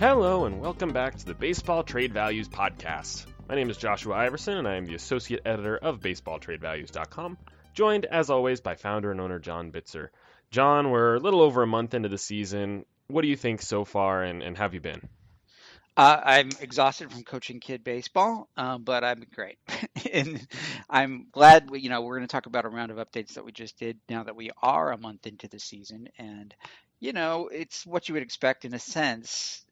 Hello, and welcome back to the Baseball Trade Values Podcast. My name is Joshua Iverson, and I am the associate editor of BaseballTradeValues.com, joined, as always, by founder and owner John Bitzer. John, we're a little over a month into the season. What do you think so far, and, and have you been? Uh, I'm exhausted from coaching kid baseball, um, but I'm great, and I'm glad. We, you know, we're going to talk about a round of updates that we just did. Now that we are a month into the season, and you know, it's what you would expect in a sense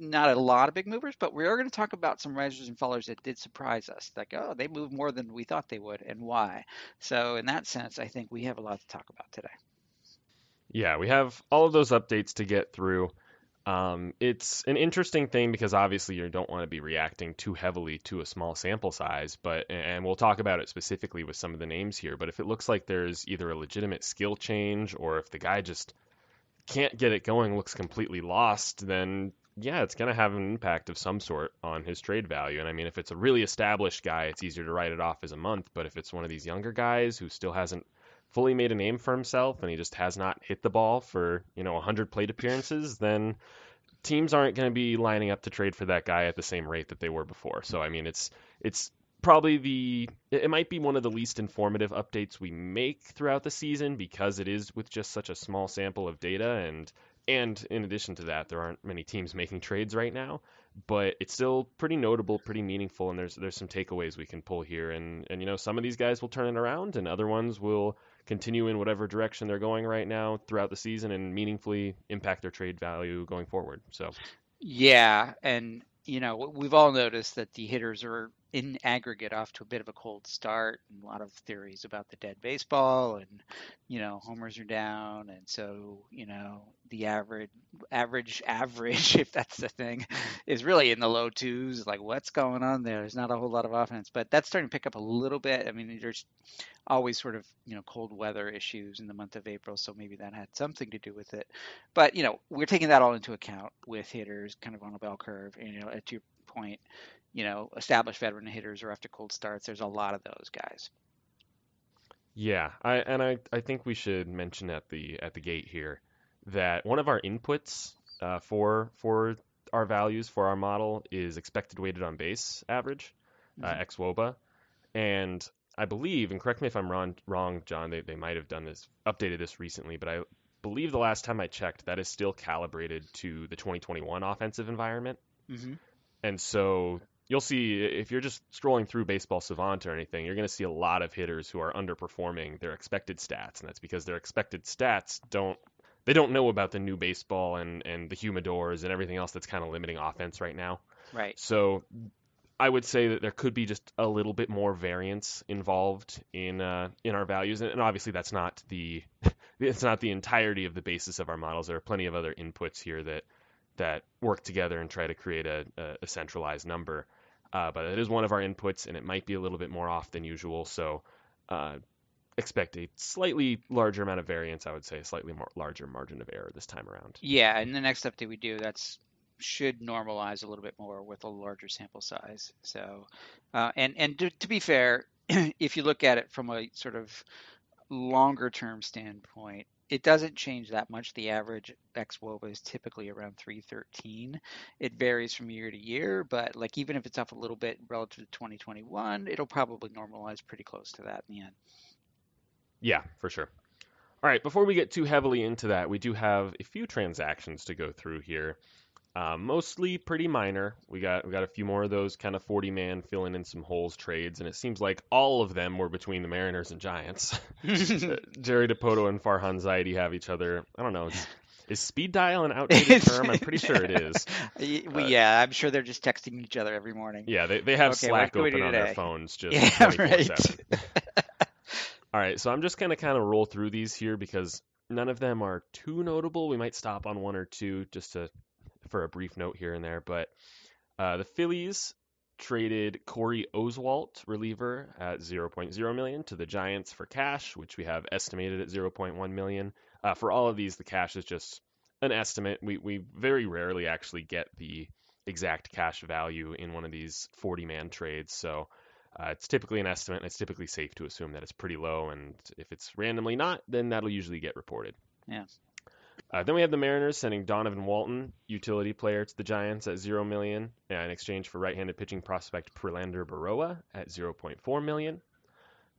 not a lot of big movers, but we are going to talk about some risers and fallers that did surprise us. Like, oh, they moved more than we thought they would, and why. So, in that sense, I think we have a lot to talk about today. Yeah, we have all of those updates to get through. Um, it's an interesting thing because obviously you don't want to be reacting too heavily to a small sample size, but and we'll talk about it specifically with some of the names here. But if it looks like there's either a legitimate skill change or if the guy just can't get it going, looks completely lost, then yeah, it's going to have an impact of some sort on his trade value. And I mean, if it's a really established guy, it's easier to write it off as a month. But if it's one of these younger guys who still hasn't fully made a name for himself and he just has not hit the ball for, you know, 100 plate appearances, then teams aren't going to be lining up to trade for that guy at the same rate that they were before. So I mean, it's it's probably the it might be one of the least informative updates we make throughout the season because it is with just such a small sample of data and and in addition to that, there aren't many teams making trades right now, but it's still pretty notable, pretty meaningful, and there's there's some takeaways we can pull here. And and you know, some of these guys will turn it around, and other ones will continue in whatever direction they're going right now throughout the season and meaningfully impact their trade value going forward. So. Yeah, and you know, we've all noticed that the hitters are in aggregate off to a bit of a cold start and a lot of theories about the dead baseball and you know homers are down and so you know the average average average if that's the thing is really in the low twos. Like what's going on there? There's not a whole lot of offense but that's starting to pick up a little bit. I mean there's always sort of you know cold weather issues in the month of april so maybe that had something to do with it. But you know we're taking that all into account with hitters kind of on a bell curve and you know at your point you know, established veteran hitters or after cold starts. There's a lot of those guys. Yeah, I, and I, I think we should mention at the at the gate here that one of our inputs uh, for for our values for our model is expected weighted on base average, uh, mm-hmm. uh, xwOBA, and I believe, and correct me if I'm wrong, wrong, John. They they might have done this, updated this recently, but I believe the last time I checked, that is still calibrated to the 2021 offensive environment. Mm-hmm. And so you'll see if you're just scrolling through Baseball Savant or anything, you're going to see a lot of hitters who are underperforming their expected stats, and that's because their expected stats don't they don't know about the new baseball and and the humidors and everything else that's kind of limiting offense right now. Right. So I would say that there could be just a little bit more variance involved in uh, in our values, and, and obviously that's not the it's not the entirety of the basis of our models. There are plenty of other inputs here that that work together and try to create a, a centralized number. Uh, but it is one of our inputs, and it might be a little bit more off than usual. So uh, expect a slightly larger amount of variance. I would say a slightly more larger margin of error this time around. Yeah, and the next update we do, that's should normalize a little bit more with a larger sample size. So, uh, and and to, to be fair, if you look at it from a sort of longer term standpoint, it doesn't change that much. The average xwOBA is typically around 313. It varies from year to year, but like even if it's up a little bit relative to 2021, it'll probably normalize pretty close to that in the end. Yeah, for sure. All right, before we get too heavily into that, we do have a few transactions to go through here. Uh, mostly pretty minor. We got we got a few more of those kind of 40 man filling in some holes trades, and it seems like all of them were between the Mariners and Giants. Jerry Dipoto and Farhan Zaidi have each other. I don't know. Is speed dial an outdated term? I'm pretty sure it is. Uh, yeah, I'm sure they're just texting each other every morning. Yeah, they, they have okay, Slack open on their phones just yeah, right. All right, so I'm just going to kind of roll through these here because none of them are too notable. We might stop on one or two just to for a brief note here and there. But uh, the Phillies traded Corey Oswalt, reliever, at 0.0 million to the Giants for cash, which we have estimated at 0.1 million. Uh, for all of these, the cash is just an estimate. We we very rarely actually get the exact cash value in one of these 40 man trades, so. Uh, it's typically an estimate, and it's typically safe to assume that it's pretty low. And if it's randomly not, then that'll usually get reported. Yeah. Uh, then we have the Mariners sending Donovan Walton, utility player, to the Giants at zero million uh, in exchange for right-handed pitching prospect Prelander Berroa at 0.4 million.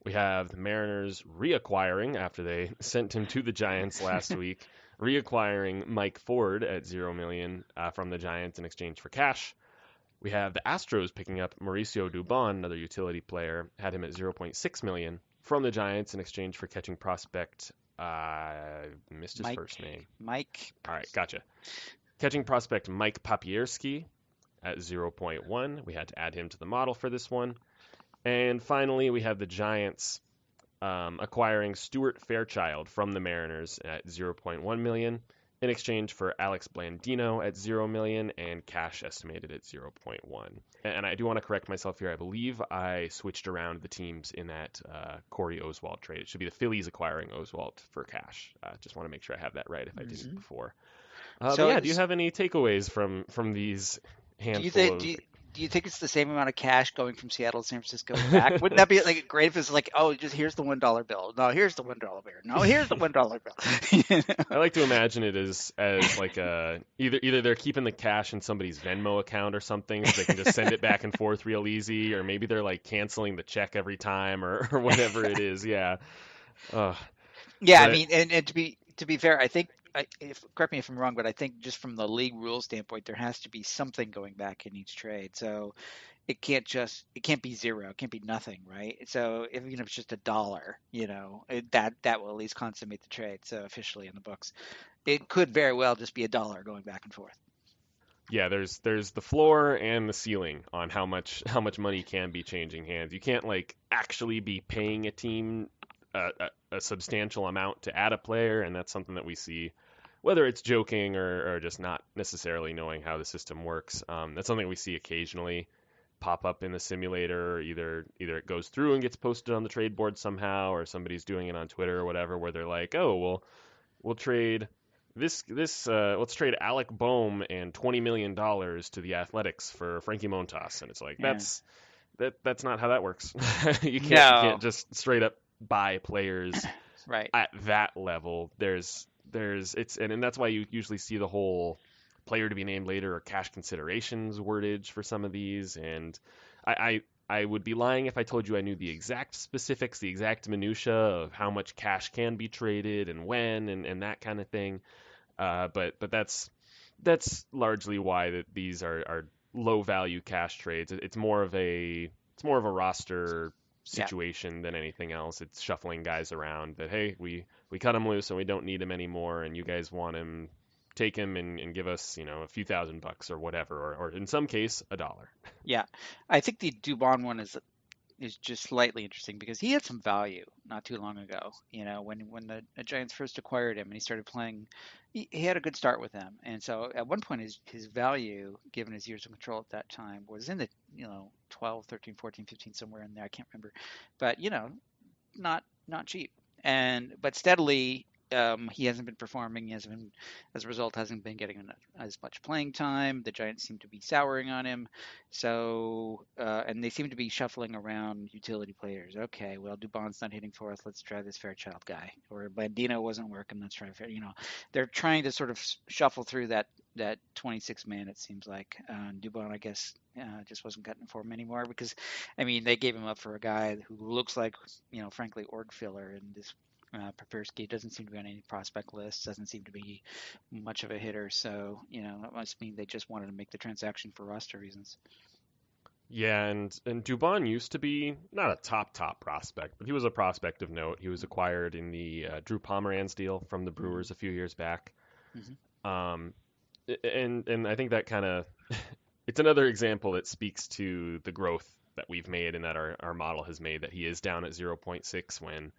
We have the Mariners reacquiring after they sent him to the Giants last week, reacquiring Mike Ford at zero million uh, from the Giants in exchange for cash. We have the Astros picking up Mauricio Dubon, another utility player, had him at 0.6 million from the Giants in exchange for catching prospect I missed his Mike. first name. Mike. All right, gotcha. Catching prospect Mike Papierski at 0.1. We had to add him to the model for this one. And finally, we have the Giants um, acquiring Stuart Fairchild from the Mariners at 0.1 million in exchange for Alex Blandino at 0 million and cash estimated at 0.1. And I do want to correct myself here. I believe I switched around the teams in that uh, Corey Oswalt trade. It should be the Phillies acquiring Oswalt for cash. Uh, just want to make sure I have that right if I didn't Mhm. before. Uh, So yeah, do you have any takeaways from from these Do handful you think? of Do you, do you think it's the same amount of cash going from Seattle to San Francisco back? Wouldn't that be like great if it's like, oh, just here's the one dollar bill. No, here's the one dollar bill. No, here's the one dollar bill. I like to imagine it as as like a either either they're keeping the cash in somebody's Venmo account or something, so they can just send it back and forth real easy, or maybe they're like canceling the check every time or, or whatever it is. Yeah. Uh, Yeah, I mean, and, and to be to be fair, I think I, if, correct me if I'm wrong, but I think just from the league rule standpoint, there has to be something going back in each trade. So it can't just it can't be zero, it can't be nothing, right? So if, even if it's just a dollar, you know, it, that that will at least consummate the trade. So officially in the books, it could very well just be a dollar going back and forth. yeah, there's there's the floor and the ceiling on how much how much money can be changing hands. You can't like actually be paying a team a, a, a substantial amount to add a player, and that's something that we see, whether it's joking or, or just not necessarily knowing how the system works. Um, that's something we see occasionally pop up in the simulator. Either either it goes through and gets posted on the trade board somehow, or somebody's doing it on Twitter or whatever, where they're like, "Oh, well, we'll trade." This this uh, let's trade Alec Bohm and twenty million dollars to the Athletics for Frankie Montas, and it's like Yeah. that's that that's not how that works. you can't you can't just straight up buy players Right. at that level. There's there's it's and, and that's why you usually see the whole player to be named later or cash considerations wordage for some of these. And I, I I would be lying if I told you I knew the exact specifics, the exact minutia of how much cash can be traded and when and, and that kind of thing. Uh, but but that's that's largely why that these are, are low value cash trades. It's more of a it's more of a roster Yeah. situation than anything else. It's shuffling guys around that hey we we cut him loose and we don't need him anymore and you guys want him take him and, and give us you know a few thousand bucks or whatever or, or in some case a dollar. Yeah, I think the Dubon one is is just slightly interesting because he had some value not too long ago. You know, when when the, the Giants first acquired him and he started playing, he, he had a good start with them. And so at one point his his value, given his years of control at that time, was in the you know 12, 13, 14, 15 somewhere in there. I can't remember, but you know, not not cheap. And but steadily. Um, he hasn't been performing. He hasn't been, as a result, hasn't been getting as much playing time. The Giants seem to be souring on him. So, uh, and they seem to be shuffling around utility players. Okay, well, Dubon's not hitting for us. Let's try this Fairchild guy. Or Bandino wasn't working. Let's try Fair. You know, they're trying to sort of shuffle through that that 26 man. It seems like uh, Dubon, I guess, uh, just wasn't cutting for him anymore because, I mean, they gave him up for a guy who looks like, you know, frankly, org filler and this. Uh, Papierski doesn't seem to be on any prospect list, Doesn't seem to be much of a hitter. So you know that must mean they just wanted to make the transaction for roster reasons. Yeah, and and Dubon used to be not a top top prospect, but he was a prospect of note. He was acquired in the uh, Drew Pomeranz deal from the Brewers a few years back. Mhm. Um, and and I think that kind of it's another example that speaks to the growth that we've made and that our, our model has made that he is down at 0.6 when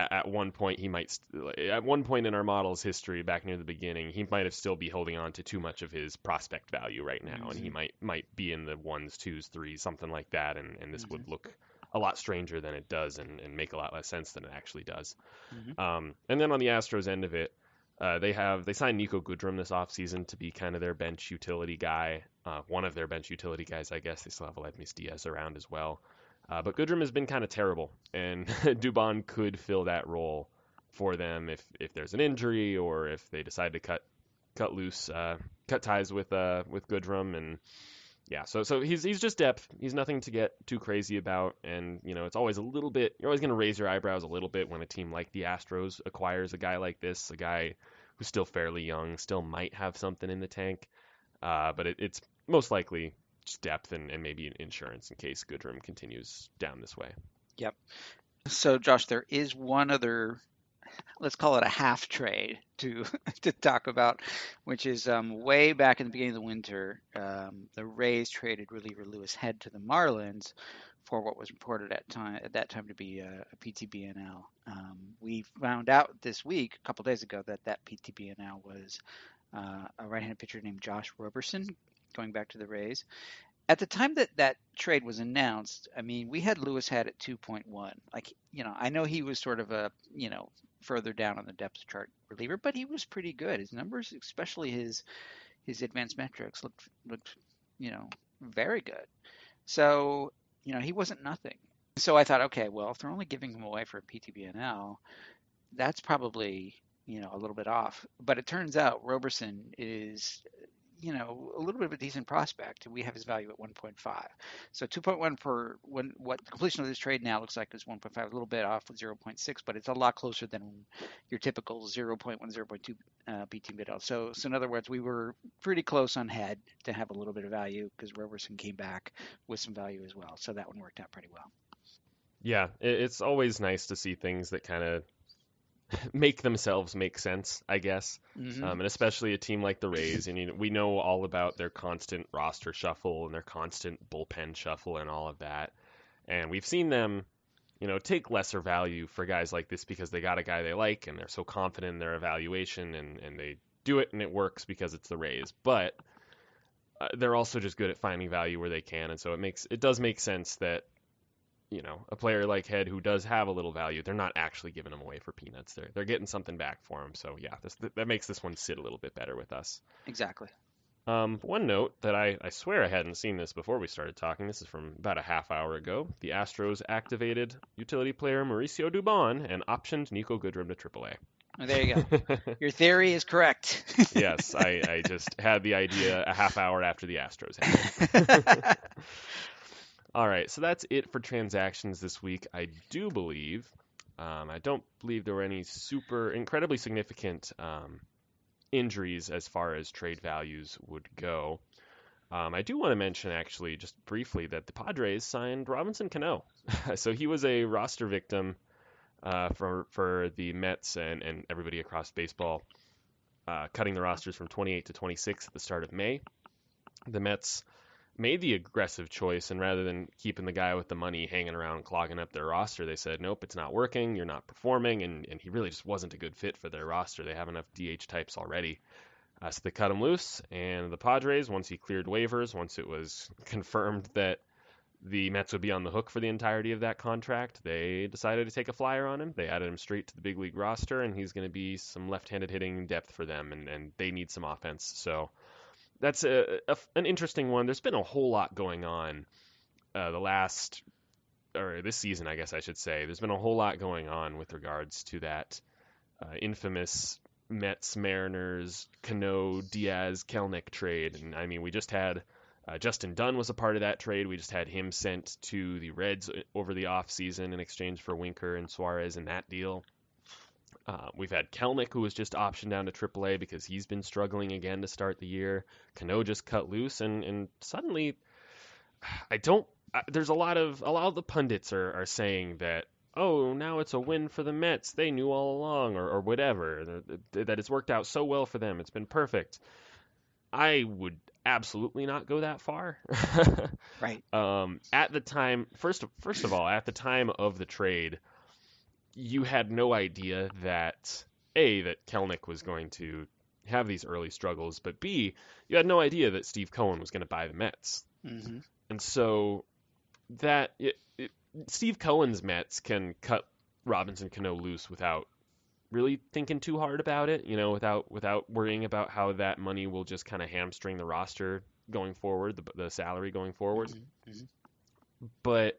at, at one point he might st- at one point in our model's history back near the beginning he might have still be holding on to too much of his prospect value right now and he Mhm. might might be in the ones twos threes something like that and, and this would look a lot stranger than it does and, and make a lot less sense than it actually does Mhm. um, and then on the Astros end of it uh, they have they signed Niko Goodrum this offseason to be kind of their bench utility guy, uh, one of their bench utility guys, I guess. They still have Aledmys Diaz around as well, uh, but Goodrum has been kind of terrible, and Dubon could fill that role for them if if there's an injury or if they decide to cut cut loose, uh, cut ties with uh, with Goodrum and yeah, so so he's he's just depth. He's nothing to get too crazy about, and you know it's always a little bit. You're always going to raise your eyebrows a little bit when a team like the Astros acquires a guy like this, a guy who's still fairly young, still might have something in the tank, uh, but it, it's most likely depth and, and maybe insurance in case Goodrum continues down this way. Yep. So Josh, there is one other let's call it a half trade to to talk about, which is um, way back in the beginning of the winter, um, the Rays traded reliever Louis Head to the Marlins for what was reported at time at that time to be a, a PTBNL. Um, we found out this week, a couple days ago, that that PTBNL was uh, a right-handed pitcher named Josh Roberson, going back to the Rays. At the time that that trade was announced, I mean, we had Louis Head at 2.1. Like, you know, I know he was sort of a, you know, further down on the depth chart reliever, but he was pretty good. His numbers, especially his his advanced metrics, looked looked you know very good. So you know he wasn't nothing. So I thought, okay, well if they're only giving him away for a PTBNL, that's probably you know a little bit off. But it turns out Roberson is you know, a little bit of a decent prospect. We have his value at 1.5. So 2.1 for when what the completion of this trade now looks like is 1.5, a little bit off with 0.6, but it's a lot closer than your typical 0.1, 0.2 uh, BT bid. So, so in other words, we were pretty close on head to have a little bit of value because Roberson came back with some value as well. So that one worked out pretty well. Yeah, it's always nice to see things that kind of make themselves make sense, I guess. Mm-hmm. Um, and especially a team like the Rays, and you know, we know all about their constant roster shuffle and their constant bullpen shuffle and all of that. And we've seen them, you know, take lesser value for guys like this because they got a guy they like and they're so confident in their evaluation and, and they do it and it works because it's the Rays. But uh, they're also just good at finding value where they can, and so it makes it does make sense that you know, a player like Head who does have a little value, they're not actually giving him away for peanuts. They're they're getting something back for him. So yeah, this, that makes this one sit a little bit better with us. Exactly. Um, one note that I, I swear I hadn't seen this before we started talking. This is from about a half hour ago. The Astros activated utility player Mauricio Dubon and optioned Niko Goodrum to AAA. Oh, there you go. Your theory is correct. yes, I, I just had the idea a half hour after the Astros had it. All right, so that's it for transactions this week. I do believe, um, I don't believe there were any super incredibly significant um, injuries as far as trade values would go. Um, I do want to mention, actually, just briefly, that the Padres signed Robinson Cano. so he was a roster victim uh, for for the Mets and, and everybody across baseball, uh, cutting the rosters from 28 to 26 at the start of May. The Mets made the aggressive choice, and rather than keeping the guy with the money hanging around clogging up their roster, they said, nope, it's not working. You're not performing, and, and he really just wasn't a good fit for their roster. They have enough DH types already. Uh, so they cut him loose, and the Padres, once he cleared waivers, once it was confirmed that the Mets would be on the hook for the entirety of that contract, they decided to take a flyer on him. They added him straight to the big league roster, and he's going to be some left-handed hitting depth for them, and, and they need some offense. So that's a, a, an interesting one. There's been a whole lot going on uh, the last or this season, I guess I should say. There's been a whole lot going on with regards to that uh, infamous Mets, Mariners, Cano, Diaz Kelenic trade. And I mean, we just had uh, Justin Dunn was a part of that trade. We just had him sent to the Reds over the offseason in exchange for Winker and Suarez in that deal. Uh, we've had Kelenic, who was just optioned down to AAA because he's been struggling again to start the year. Cano just cut loose, and, and suddenly, I don't. Uh, there's a lot of a lot of the pundits are, are saying that oh now it's a win for the Mets. They knew all along, or, or whatever that it's worked out so well for them. It's been perfect. I would absolutely not go that far. right. Um, at the time, first first of all, at the time of the trade you had no idea that a that Kelenic was going to have these early struggles, but b you had no idea that Steve Cohen was going to buy the Mets, mm-hmm. and so that it, it, Steve Cohen's Mets can cut Robinson Cano loose without really thinking too hard about it, you know, without without worrying about how that money will just kind of hamstring the roster going forward, the, the salary going forward. Mm-hmm. mm-hmm. But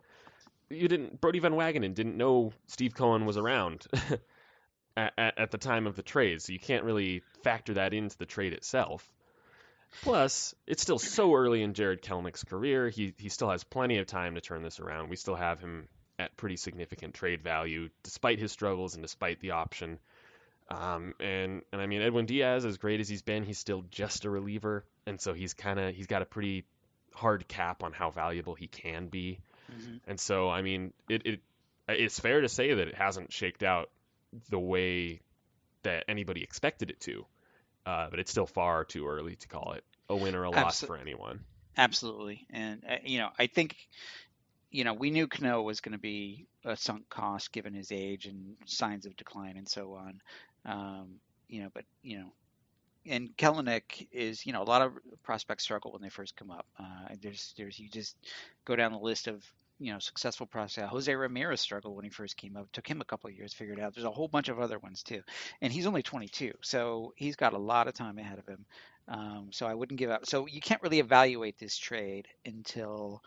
you didn't Brodie Van Wagenen didn't know Steve Cohen was around. at, at, the time of the trade, so you can't really factor that into the trade itself. Plus, it's still so early in Jarred Kelenic's career. He he still has plenty of time to turn this around. We still have him at pretty significant trade value, despite his struggles and despite the option. Um, and and I mean Edwin Diaz, as great as he's been, he's still just a reliever, and so he's kind of he's got a pretty hard cap on how valuable he can be. Mm-hmm. And so I mean it, it it's fair to say that it hasn't shaked out the way that anybody expected it to, uh, but it's still far too early to call it a win or a loss Absol- for anyone. Absolutely, and uh, you know I think you know, we knew Cano was going to be a sunk cost given his age and signs of decline and so on. Um, you know, but you know, and Kelenic is, you know, a lot of prospects struggle when they first come up. Uh, there's, there's, you just go down the list of, you know, successful process. Jose Ramirez struggled when he first came up. It took him a couple of years to figure it out. There's a whole bunch of other ones too, and he's only 22, so he's got a lot of time ahead of him. Um, so I wouldn't give up. So you can't really evaluate this trade until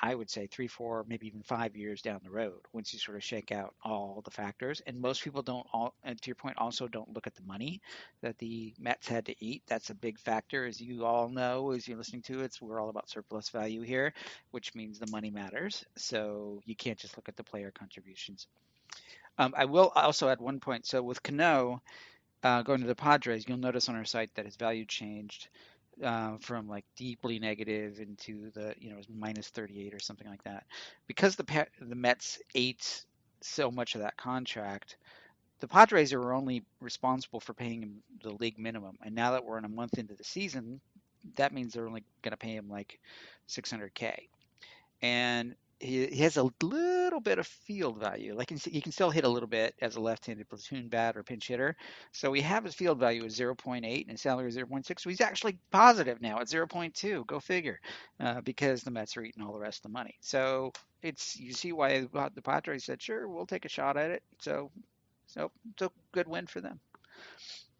I would say three, four, maybe even five years down the road once you sort of shake out all the factors. And most people don't, all, and to your point, also don't look at the money that the Mets had to eat. That's a big factor, as you all know, as you're listening to it. We're all about surplus value here, which means the money matters. So you can't just look at the player contributions. Um, I will also add one point. So with Cano, uh, going to the Padres, you'll notice on our site that his value changed uh, from like deeply negative into the you know minus 38 or something like that. Because the the Mets ate so much of that contract the Padres are only responsible for paying him the league minimum. And now that we're in a month into the season that means they're only going to pay him like 600k and he, he has a little bit of field value. Like he can still hit a little bit as a left-handed platoon bat or pinch hitter. So we have his field value at 0.8 and his salary is 0.6. So he's actually positive now at 0.2. Go figure, uh, because the Mets are eating all the rest of the money. So it's you see why the Padres said, sure, we'll take a shot at it. So, so it's a good win for them.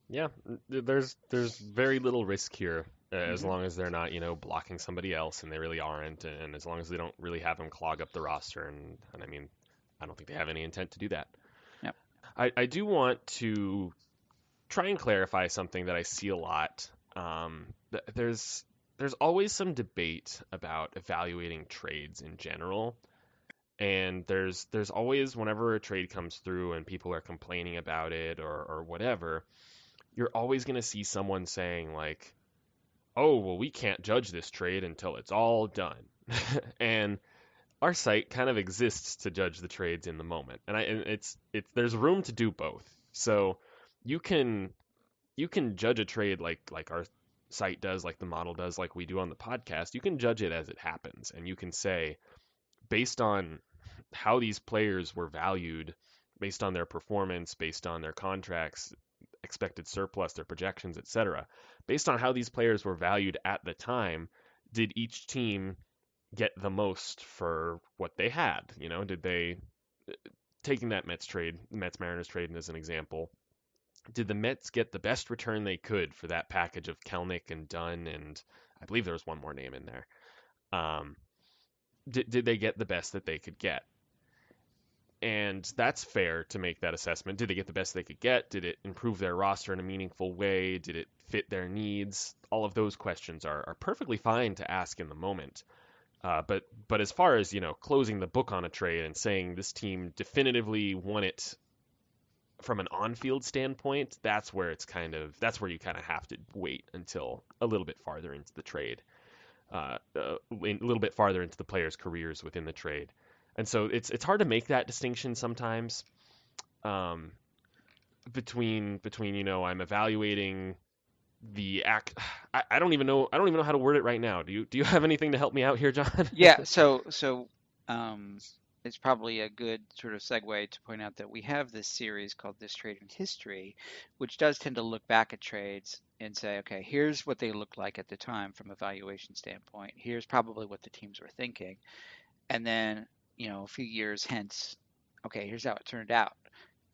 Yeah, there's there's very little risk here as mm-hmm. long as they're not, you know, blocking somebody else, and they really aren't, and as long as they don't really have them clog up the roster, and, and I mean, I don't think they have any intent to do that. Yep. I, I do want to try and clarify something that I see a lot. Um, there's there's always some debate about evaluating trades in general, and there's there's always whenever a trade comes through and people are complaining about it or or whatever, you're always going to see someone saying like oh, well, we can't judge this trade until it's all done. and our site kind of exists to judge the trades in the moment. And, I, and it's it's there's room to do both. So you can you can judge a trade like like our site does, like the model does, like we do on the podcast. You can judge it as it happens, and you can say based on how these players were valued, based on their performance, based on their contracts, expected surplus, their projections, etc. Based on how these players were valued at the time, did each team get the most for what they had? You know, did they taking that Mets trade, Mets Mariners trade as an example, did the Mets get the best return they could for that package of Kelenic and Dunn and I believe there was one more name in there. Um, did did they get the best that they could get? And that's fair to make that assessment. Did they get the best they could get? Did it improve their roster in a meaningful way? Did it fit their needs? All of those questions are, are perfectly fine to ask in the moment. Uh, but but as far as you know, closing the book on a trade and saying this team definitively won it from an on-field standpoint, that's where it's kind of that's where you kind of have to wait until a little bit farther into the trade, uh, uh a little bit farther into the players' careers within the trade and so it's it's hard to make that distinction sometimes um, between between you know I'm evaluating the act I, I, don't even know I don't even know how to word it right now. Do you do you have anything to help me out here, John? yeah, so so um, it's probably a good sort of segue to point out that we have this series called This Trade in History, which does tend to look back at trades and say, okay, here's what they looked like at the time from a valuation standpoint. Here's probably what the teams were thinking. And then you know, a few years hence, okay, here's how it turned out.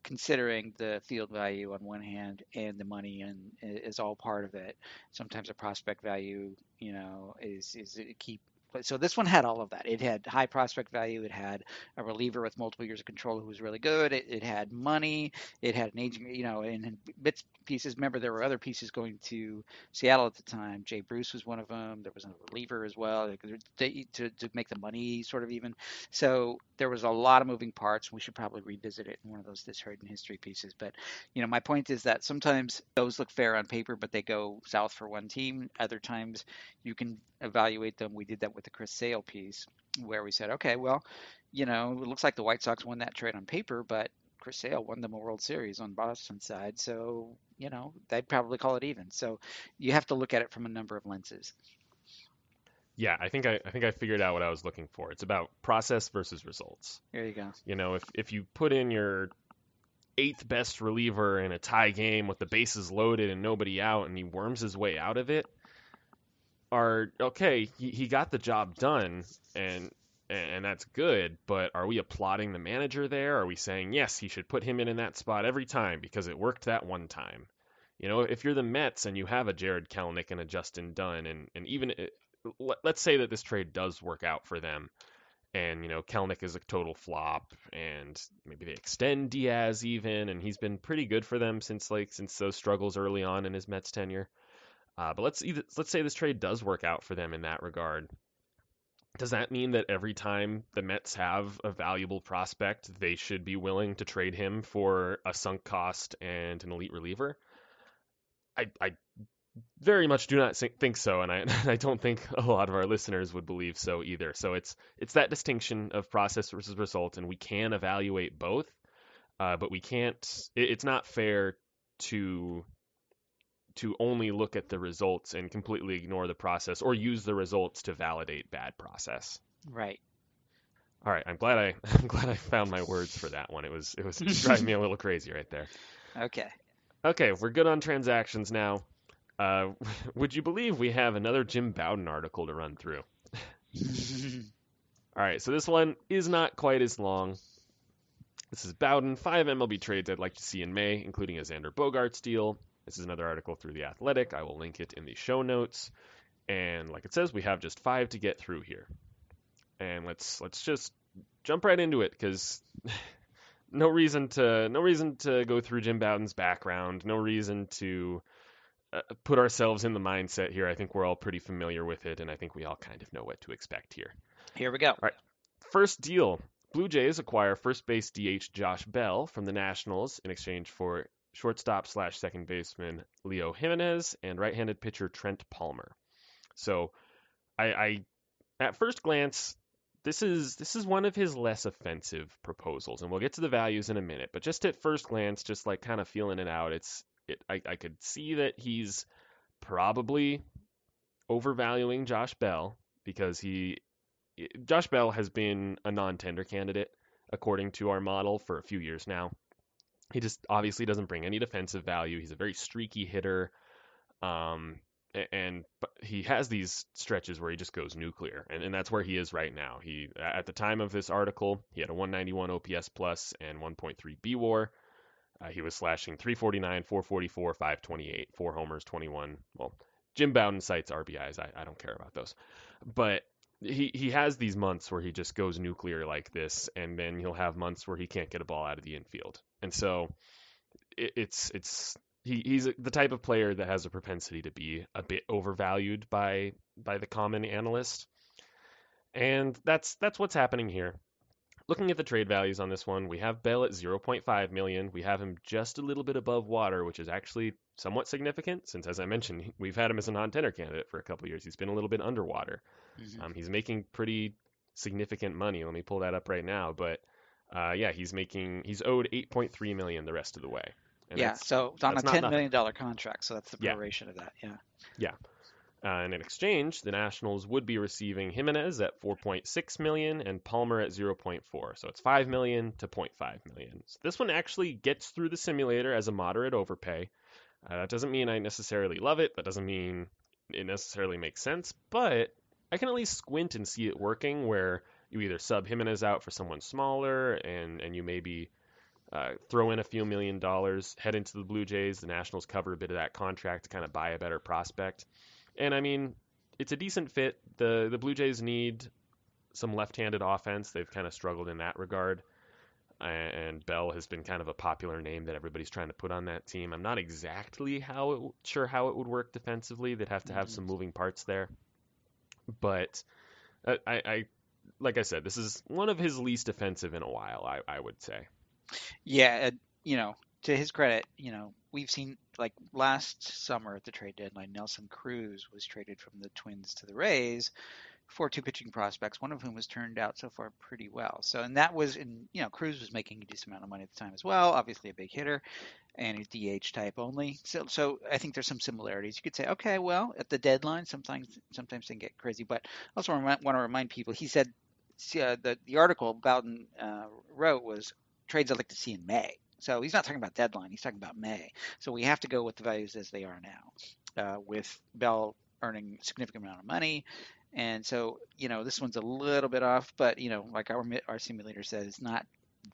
Considering the field value on one hand and the money and is all part of it. Sometimes a prospect value, you know, is is a key so this one had all of that. It had high prospect value. It had a reliever with multiple years of control who was really good. It, it had money. It had an aging, you know, and, bits pieces. Remember, there were other pieces going to Seattle at the time. Jay Bruce was one of them. There was a reliever as well to, to, to make the money sort of even. So there was a lot of moving parts. We should probably revisit it in one of those this hard in history pieces. But you know, my point is that sometimes those look fair on paper, but they go south for one team. Other times you can evaluate them. We did that with the Chris Sale piece, where we said, okay, well, you know, it looks like the White Sox won that trade on paper, but Chris Sale won them a World Series on Boston side, so you know they'd probably call it even. So you have to look at it from a number of lenses. Yeah, I think I, I think I figured out what I was looking for. It's about process versus results. There you go. You know, if if you put in your eighth best reliever in a tie game with the bases loaded and nobody out, and he worms his way out of it, are okay. He, he got the job done, and and that's good. But are we applauding the manager there? Are we saying yes, he should put him in in that spot every time because it worked that one time? You know, if you're the Mets and you have a Jarred Kelenic and a Justin Dunn, and and even eh, let, let's say that this trade does work out for them, and you know Kelenic is a total flop, and maybe they extend Diaz even, and he's been pretty good for them since like since those struggles early on in his Mets tenure. Uh, but let's either, let's say this trade does work out for them in that regard. Does that mean that every time the Mets have a valuable prospect, they should be willing to trade him for a sunk cost and an elite reliever? I, I very much do not think so, and I, I don't think a lot of our listeners would believe so either. So it's it's that distinction of process versus result, and we can evaluate both, uh, but we can't. It, it's not fair to to only look at the results and completely ignore the process or use the results to validate bad process. Right. All right, I'm glad I I'm glad I found my words for that one. It was it was driving me a little crazy right there. Okay. Okay, we're good on transactions now. Uh, would you believe we have another Jim Bowden article to run through? All right, so this one is not quite as long. This is Bowden, five MLB trades I'd like to see in May, including a Xander Bogaerts deal, this is another article through The Athletic. I will link it in the show notes. And like it says, we have just five to get through here. And let's let's just jump right into it because no reason to no reason to go through Jim Bowden's background. No reason to uh, put ourselves in the mindset here. I think we're all pretty familiar with it, and I think we all kind of know what to expect here. Here we go. All right. First deal. Blue Jays acquire first base DH Josh Bell from the Nationals in exchange for shortstop slash second baseman Leo Jimenez, and right-handed pitcher Trent Palmer. So, I, I at first glance, this is this is one of his less offensive proposals, and we'll get to the values in a minute. But just at first glance, just like kind of feeling it out, it's it. I, I could see that he's probably overvaluing Josh Bell because he Josh Bell has been a non-tender candidate according to our model for a few years now. He just obviously doesn't bring any defensive value. He's a very streaky hitter. Um, and he has these stretches where he just goes nuclear, and, and that's where he is right now. He at the time of this article, he had a 191 OPS plus and 1.3 BWAR. Uh, he was slashing 349, 444, 528, four homers, 21. Well, Jim Bowden cites RBIs. I, I don't care about those, but he he has these months where he just goes nuclear like this, and then he'll have months where he can't get a ball out of the infield. And so it, it's it's he, he's the type of player that has a propensity to be a bit overvalued by by the common analyst. And that's that's what's happening here. Looking at the trade values on this one, we have Bell at 0.5 million. We have him just a little bit above water, which is actually somewhat significant since, as I mentioned, we've had him as a non-tender candidate for a couple years. He's been a little bit underwater. Mm-hmm. Um, he's making pretty significant money. Let me pull that up right now. But uh, yeah, he's making he's owed 8.3 million the rest of the way. And yeah, so it's on a ten million dollar contract, so that's the proration yeah. of that. Yeah. Yeah. Uh, and in exchange, the Nationals would be receiving Jimenez at 4.6 million and Palmer at 0.4. So it's 5 million to 0.5 million. So this one actually gets through the simulator as a moderate overpay. Uh, that doesn't mean I necessarily love it. That doesn't mean it necessarily makes sense. But I can at least squint and see it working where you either sub Jimenez out for someone smaller, and and you maybe uh, throw in a few million dollars, head into the Blue Jays. The Nationals cover a bit of that contract to kind of buy a better prospect. And I mean, it's a decent fit. the The Blue Jays need some left-handed offense. They've kind of struggled in that regard. And Bell has been kind of a popular name that everybody's trying to put on that team. I'm not exactly how it, sure how it would work defensively. They'd have to have mm-hmm. some moving parts there. But uh, I, I, like I said, this is one of his least offensive in a while. I, I would say. Yeah, you know, to his credit, you know, we've seen like last summer at the trade deadline, Nelson Cruz was traded from the Twins to the Rays for two pitching prospects, one of whom has turned out so far pretty well. So, and that was in, you know, Cruz was making a decent amount of money at the time as well. Obviously, a big hitter, and he's DH type only. So, so I think there's some similarities. You could say, okay, well, at the deadline, sometimes sometimes things get crazy, but I also want to remind people. He said uh, the the article Bowden uh, wrote was trades I'd like to see in May. So he's not talking about deadline. He's talking about May. So we have to go with the values as they are now, uh, with Bell earning a significant amount of money. And so, you know, this one's a little bit off, but you know, like our our simulator says, it's not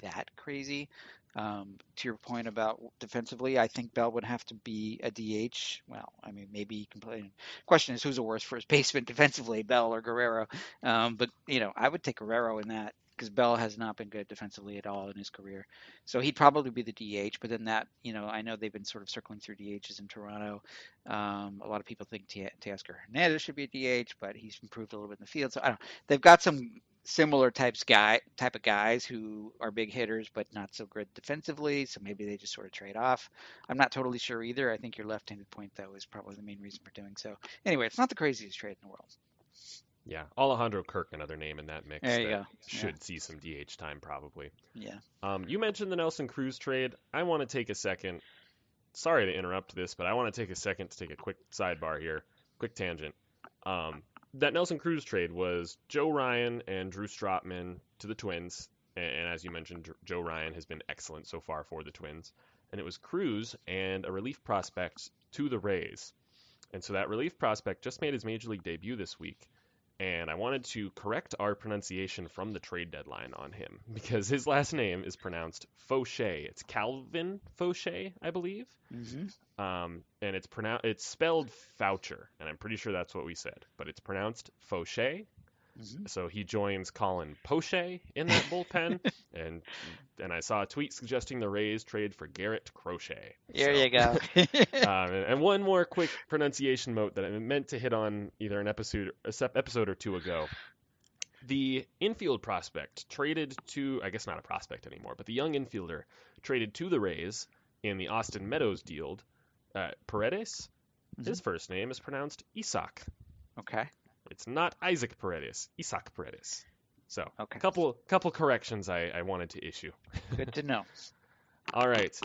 that crazy. Um, to your point about defensively, I think Bell would have to be a DH. Well, I mean, maybe play. Question is, who's the worst first baseman defensively, Bell or Guerrero? Um, but you know, I would take Guerrero in that because Bell has not been good defensively at all in his career. So he'd probably be the DH. But then that, you know, I know they've been sort of circling through DHs in Toronto. Um, a lot of people think T- Teoscar Hernandez should be a DH, but he's improved a little bit in the field. So I don't. They've got some similar types guy type of guys who are big hitters but not so good defensively. So maybe they just sort of trade off. I'm not totally sure either. I think your left-handed point though is probably the main reason for doing so. Anyway, it's not the craziest trade in the world. Yeah, Alejandro Kirk, another name in that mix. There you go. Should yeah. see some DH time probably. Yeah. Um, you mentioned the Nelson Cruz trade. I want to take a second. Sorry to interrupt this, but I want to take a second to take a quick sidebar here, quick tangent. Um, that Nelson Cruz trade was Joe Ryan and Drew Strotman to the Twins, and, and as you mentioned, Joe Ryan has been excellent so far for the Twins, and it was Cruz and a relief prospect to the Rays. And so that relief prospect just made his major league debut this week and I wanted to correct our pronunciation from the trade deadline on him because his last name is pronounced Fauché. It's Calvin Fauché, I believe. Mm-hmm. Um, and it's pronounced it's spelled Faucher, and I'm pretty sure that's what we said, but it's pronounced Fauché. Mm-hmm. So he joins Colin Poche in that bullpen, and and I saw a tweet suggesting the Rays trade for Garrett Crochet. There so, you go. um, and, and, one more quick pronunciation note that I meant to hit on either an episode episode or two ago. The infield prospect traded to, I guess not a prospect anymore, but the young infielder traded to the Rays in the Austin Meadows deal. Uh, Paredes, mm-hmm. his first name is pronounced Isak. Okay. It's not Isaac Paredes, Isaac Paredes. So, okay. couple couple corrections I, I wanted to issue. Good to know. All right.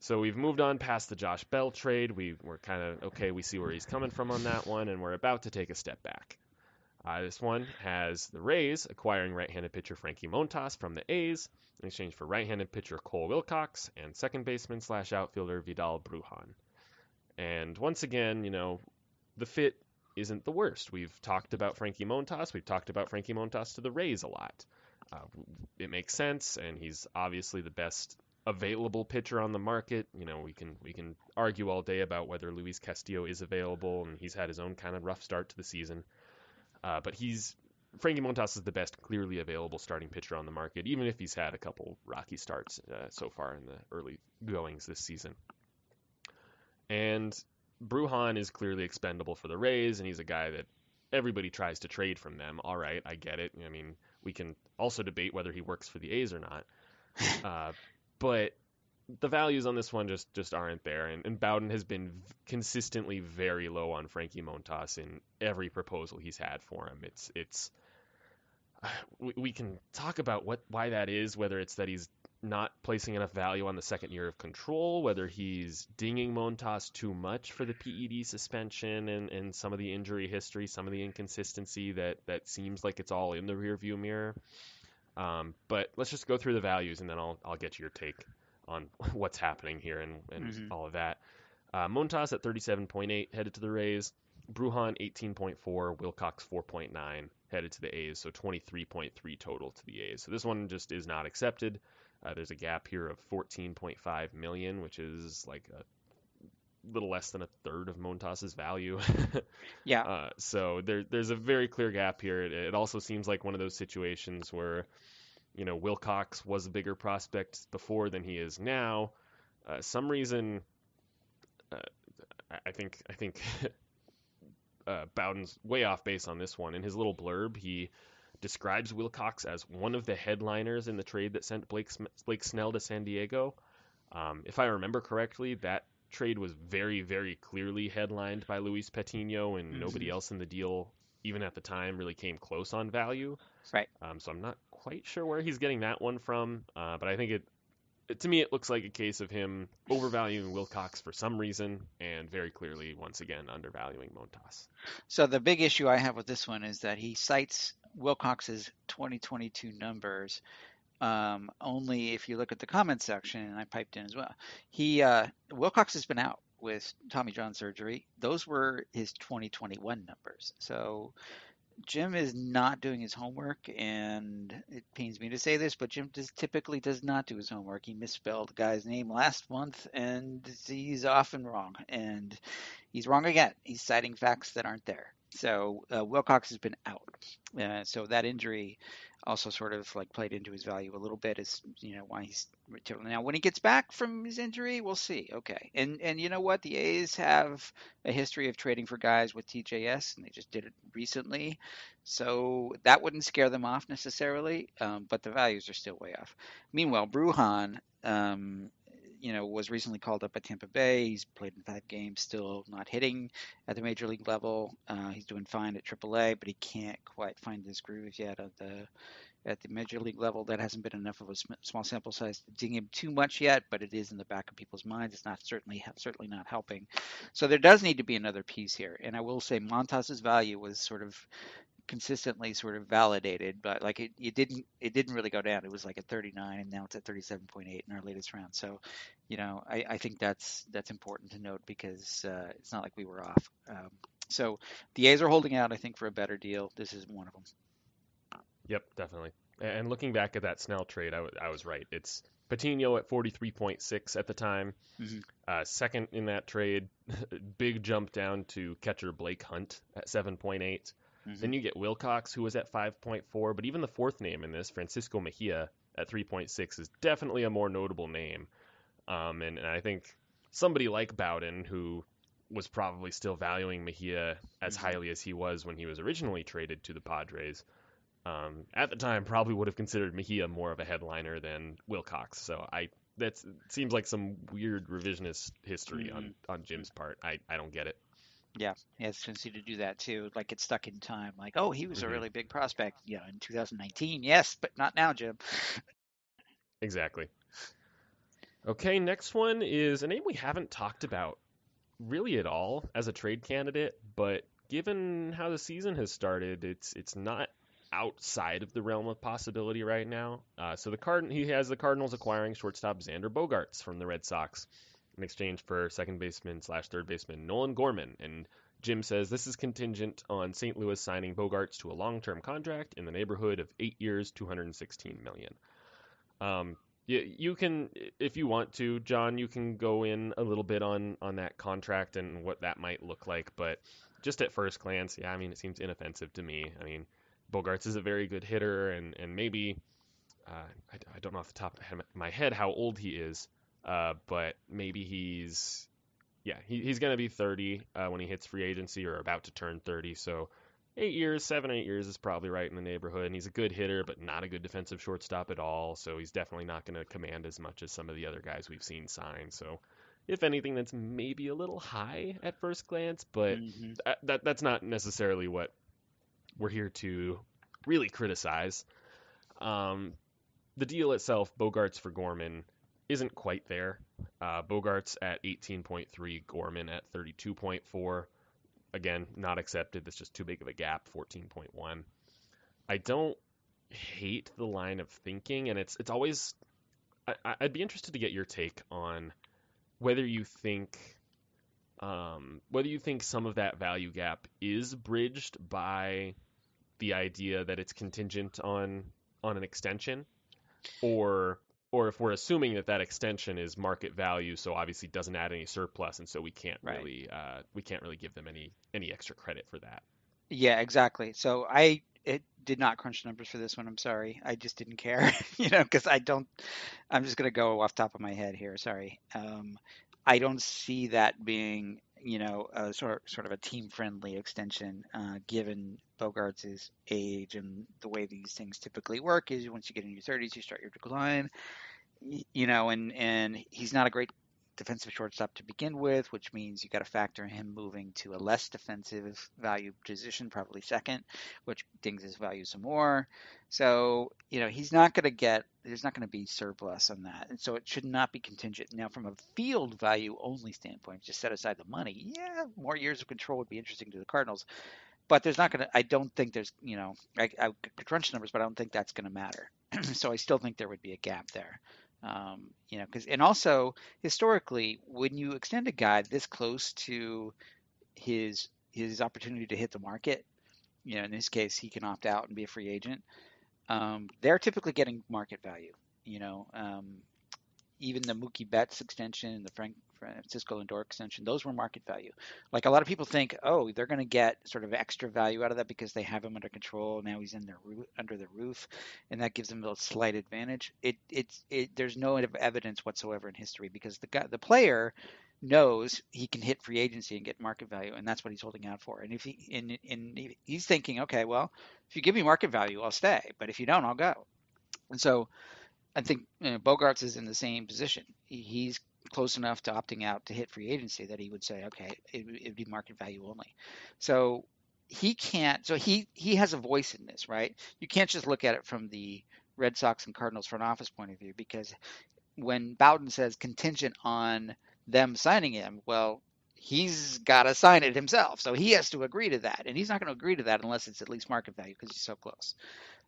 So we've moved on past the Josh Bell trade. We we're kind of okay. We see where he's coming from on that one, and we're about to take a step back. Uh, this one has the Rays acquiring right-handed pitcher Frankie Montas from the A's in exchange for right-handed pitcher Cole Wilcox and second baseman slash outfielder Vidal Brujan. And once again, you know, the fit isn't the worst. We've talked about Frankie Montas. We've talked about Frankie Montas to the Rays a lot. Uh, it makes sense, and he's obviously the best available pitcher on the market. You know, we can we can argue all day about whether Luis Castillo is available, and he's had his own kind of rough start to the season. Uh, but he's Frankie Montas is the best clearly available starting pitcher on the market, even if he's had a couple rocky starts uh, so far in the early goings this season. And Brujan is clearly expendable for the Rays, and he's a guy that everybody tries to trade from them. All right, I get it. I mean, we can also debate whether he works for the A's or not. Uh, but the values on this one just just aren't there, and, and Bowden has been v- consistently very low on Frankie Montas in every proposal he's had for him. It's it's we, we can talk about what why that is, whether it's that he's not placing enough value on the second year of control, whether he's dinging Montas too much for the PED suspension and, and some of the injury history, some of the inconsistency that, that seems like it's all in the rearview mirror. Um, but let's just go through the values and then I'll, I'll get your take on what's happening here and, and mm-hmm. all of that. Uh, Montas at 37.8 headed to the Rays. Brujan 18.4, Wilcox 4.9 headed to the A's, so 23.3 total to the A's. So this one just is not accepted. Uh, there's a gap here of 14.5 million, which is like a little less than a third of Montas's value. yeah. Uh, so there, there's a very clear gap here. It, it, also seems like one of those situations where, you know, Wilcox was a bigger prospect before than he is now. Uh, some reason, uh, I think, I think uh, Bowden's way off base on this one. In his little blurb, he describes Wilcox as one of the headliners in the trade that sent Blake, Blake Snell to San Diego. Um, if I remember correctly, that trade was very, very clearly headlined by Luis Patino, and mm-hmm. nobody else in the deal, even at the time, really came close on value. Right. Um, so I'm not quite sure where he's getting that one from, uh, but I think it, it, to me, it looks like a case of him overvaluing Wilcox for some reason, and very clearly, once again, undervaluing Montas. So the big issue I have with this one is that he cites Wilcox's 2022 numbers um, only if you look at the comment section, and I piped in as well. He uh, Wilcox has been out with Tommy John surgery. Those were his 2021 numbers. So Jim is not doing his homework, and it pains me to say this, but Jim does, typically does not do his homework. He misspelled the guy's name last month, and he's often wrong. And he's wrong again. He's citing facts that aren't there. So uh, Wilcox has been out. Uh, so that injury also sort of like played into his value a little bit as you know why he's now when he gets back from his injury we'll see. Okay. And and you know what? The A's have a history of trading for guys with TJS and they just did it recently. So that wouldn't scare them off necessarily um, but the values are still way off. Meanwhile Brujan um, you know, was recently called up at Tampa Bay. He's played in five games, still not hitting at the major league level. Uh, he's doing fine at AAA, but he can't quite find his groove yet at the at the major league level. That hasn't been enough of a small sample size to ding him too much yet, but it is in the back of people's minds. It's not certainly certainly not helping. So there does need to be another piece here. And I will say Montas's value was sort of consistently sort of validated, but like it, it didn't it didn't really go down. It was like at 39, and now it's at 37.8 in our latest round. So, you know, I, I think that's that's important to note because uh, it's not like we were off. Um, so the A's are holding out, I think, for a better deal. This is one of them. Yep, definitely. And looking back at that Snell trade, I, w- I was right. It's Patino at 43.6 at the time. Mm-hmm. Uh, second in that trade, big jump down to catcher Blake Hunt at 7.8. Mm-hmm. Then you get Wilcox, who was at 5.4, but even the fourth name in this, Francisco Mejia, at 3.6, is definitely a more notable name. Um, and, and, I think somebody like Bowden, who was probably still valuing Mejia as mm-hmm. highly as he was when he was originally traded to the Padres, um, at the time probably would have considered Mejia more of a headliner than Wilcox. So I that seems like some weird revisionist history mm-hmm. on on Jim's part. I I don't get it. Yeah, he has tendency to do that too. Like get stuck in time. Like, oh, he was mm-hmm. a really big prospect, yeah, in 2019. Yes, but not now, Jim. Exactly. Okay, next one is a name we haven't talked about really at all as a trade candidate, but given how the season has started, it's it's not outside of the realm of possibility right now. Uh, so the card he has the Cardinals acquiring shortstop Xander Bogaerts from the Red Sox in exchange for second baseman slash third baseman Nolan Gorman. And Jim says this is contingent on St. Louis signing Bogaerts to a long-term contract in the neighborhood of eight years, 216 million. Um, you, you can, if you want to, John, you can go in a little bit on on that contract and what that might look like. But just at first glance, yeah, I mean, it seems inoffensive to me. I mean, Bogaerts is a very good hitter, and and maybe uh, I, I, don't know off the top of my head how old he is, uh, but maybe he's yeah he, he's going to be 30 uh, when he hits free agency or about to turn 30. So eight years, seven eight years is probably right in the neighborhood. And he's a good hitter, but not a good defensive shortstop at all. So he's definitely not going to command as much as some of the other guys we've seen sign. So if anything, that's maybe a little high at first glance, but mm-hmm. that, that that's not necessarily what we're here to really criticize. Um, the deal itself, Bogaerts for Gorman, isn't quite there. Uh, Bogaerts at 18.3, Gorman at 32.4. Again, not accepted. That's just too big of a gap. 14.1. I don't hate the line of thinking, and it's it's always. I, would be interested to get your take on whether you think um, whether you think some of that value gap is bridged by the idea that it's contingent on on an extension, or or if we're assuming that that extension is market value, so obviously doesn't add any surplus, and so we can't Right. really uh, we can't really give them any any extra credit for that. Yeah, exactly. So I it did not crunch the numbers for this one. I'm sorry. I just didn't care, you know, because I don't. I'm just gonna go off top of my head here. Sorry. Um, I don't see that being, you know, a sort sort of a team friendly extension, uh, given Bogaerts' age and the way these things typically work. Is once you get in your 30s, you start your decline. You know, and and he's not a great defensive shortstop to begin with, which means you got to factor him moving to a less defensive value position, probably second, which dings his value some more. So, you know, he's not going to get, there's not going to be surplus on that. And so it should not be contingent. Now, from a field value only standpoint, just set aside the money. Yeah, more years of control would be interesting to the Cardinals. But there's not going to, I don't think there's, you know, I, I could crunch numbers, but I don't think that's going to matter. so I still think there would be a gap there. Um, you know, because, and also, historically, when you extend a guy this close to his his opportunity to hit the market, you know, in this case, he can opt out and be a free agent. Um, they're typically getting market value. You know, um, even the Mookie Betts extension, and the Frank Francisco Lindor extension, those were market value. Like a lot of people think, oh, they're going to get sort of extra value out of that because they have him under control. Now he's in their under the roof, and that gives them a slight advantage. It it's it. There's no evidence whatsoever in history because the guy, the player knows he can hit free agency and get market value, and that's what he's holding out for. And if he and, and he's thinking, okay, well, if you give me market value, I'll stay, but if you don't, I'll go. And so I think you know, Bogaerts is in the same position. He's close enough to opting out to hit free agency that he would say, okay, it would be market value only. So he can't. So he he has a voice in this, right? You can't just look at it from the Red Sox and Cardinals front office point of view because when Bowden says contingent on them signing him, well, he's got to sign it himself. So he has to agree to that. And he's not going to agree to that unless it's at least market value because he's so close.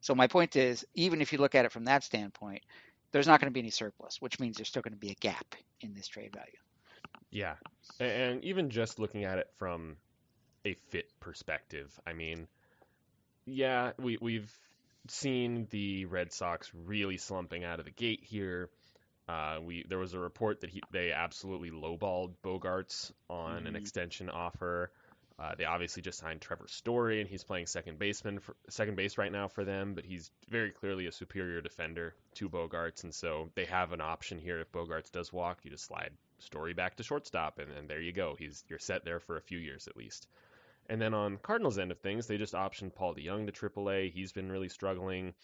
So my point is, even if you look at it from that standpoint, there's not going to be any surplus, which means there's still going to be a gap in this trade value. Yeah. And even just looking at it from a fit perspective, I mean, yeah, we, we've seen the Red Sox really slumping out of the gate here. Uh, we there was a report that he they absolutely lowballed Bogaerts on Mhm. an extension offer. Uh, they obviously just signed Trevor Story, and he's playing second baseman for, second base right now for them. But he's very clearly a superior defender to Bogaerts, and so they have an option here. If Bogaerts does walk, you just slide Story back to shortstop, and, and there you go. He's you're set there for a few years at least. And then on Cardinals' end of things, they just optioned Paul DeJong to AAA. He's been really struggling.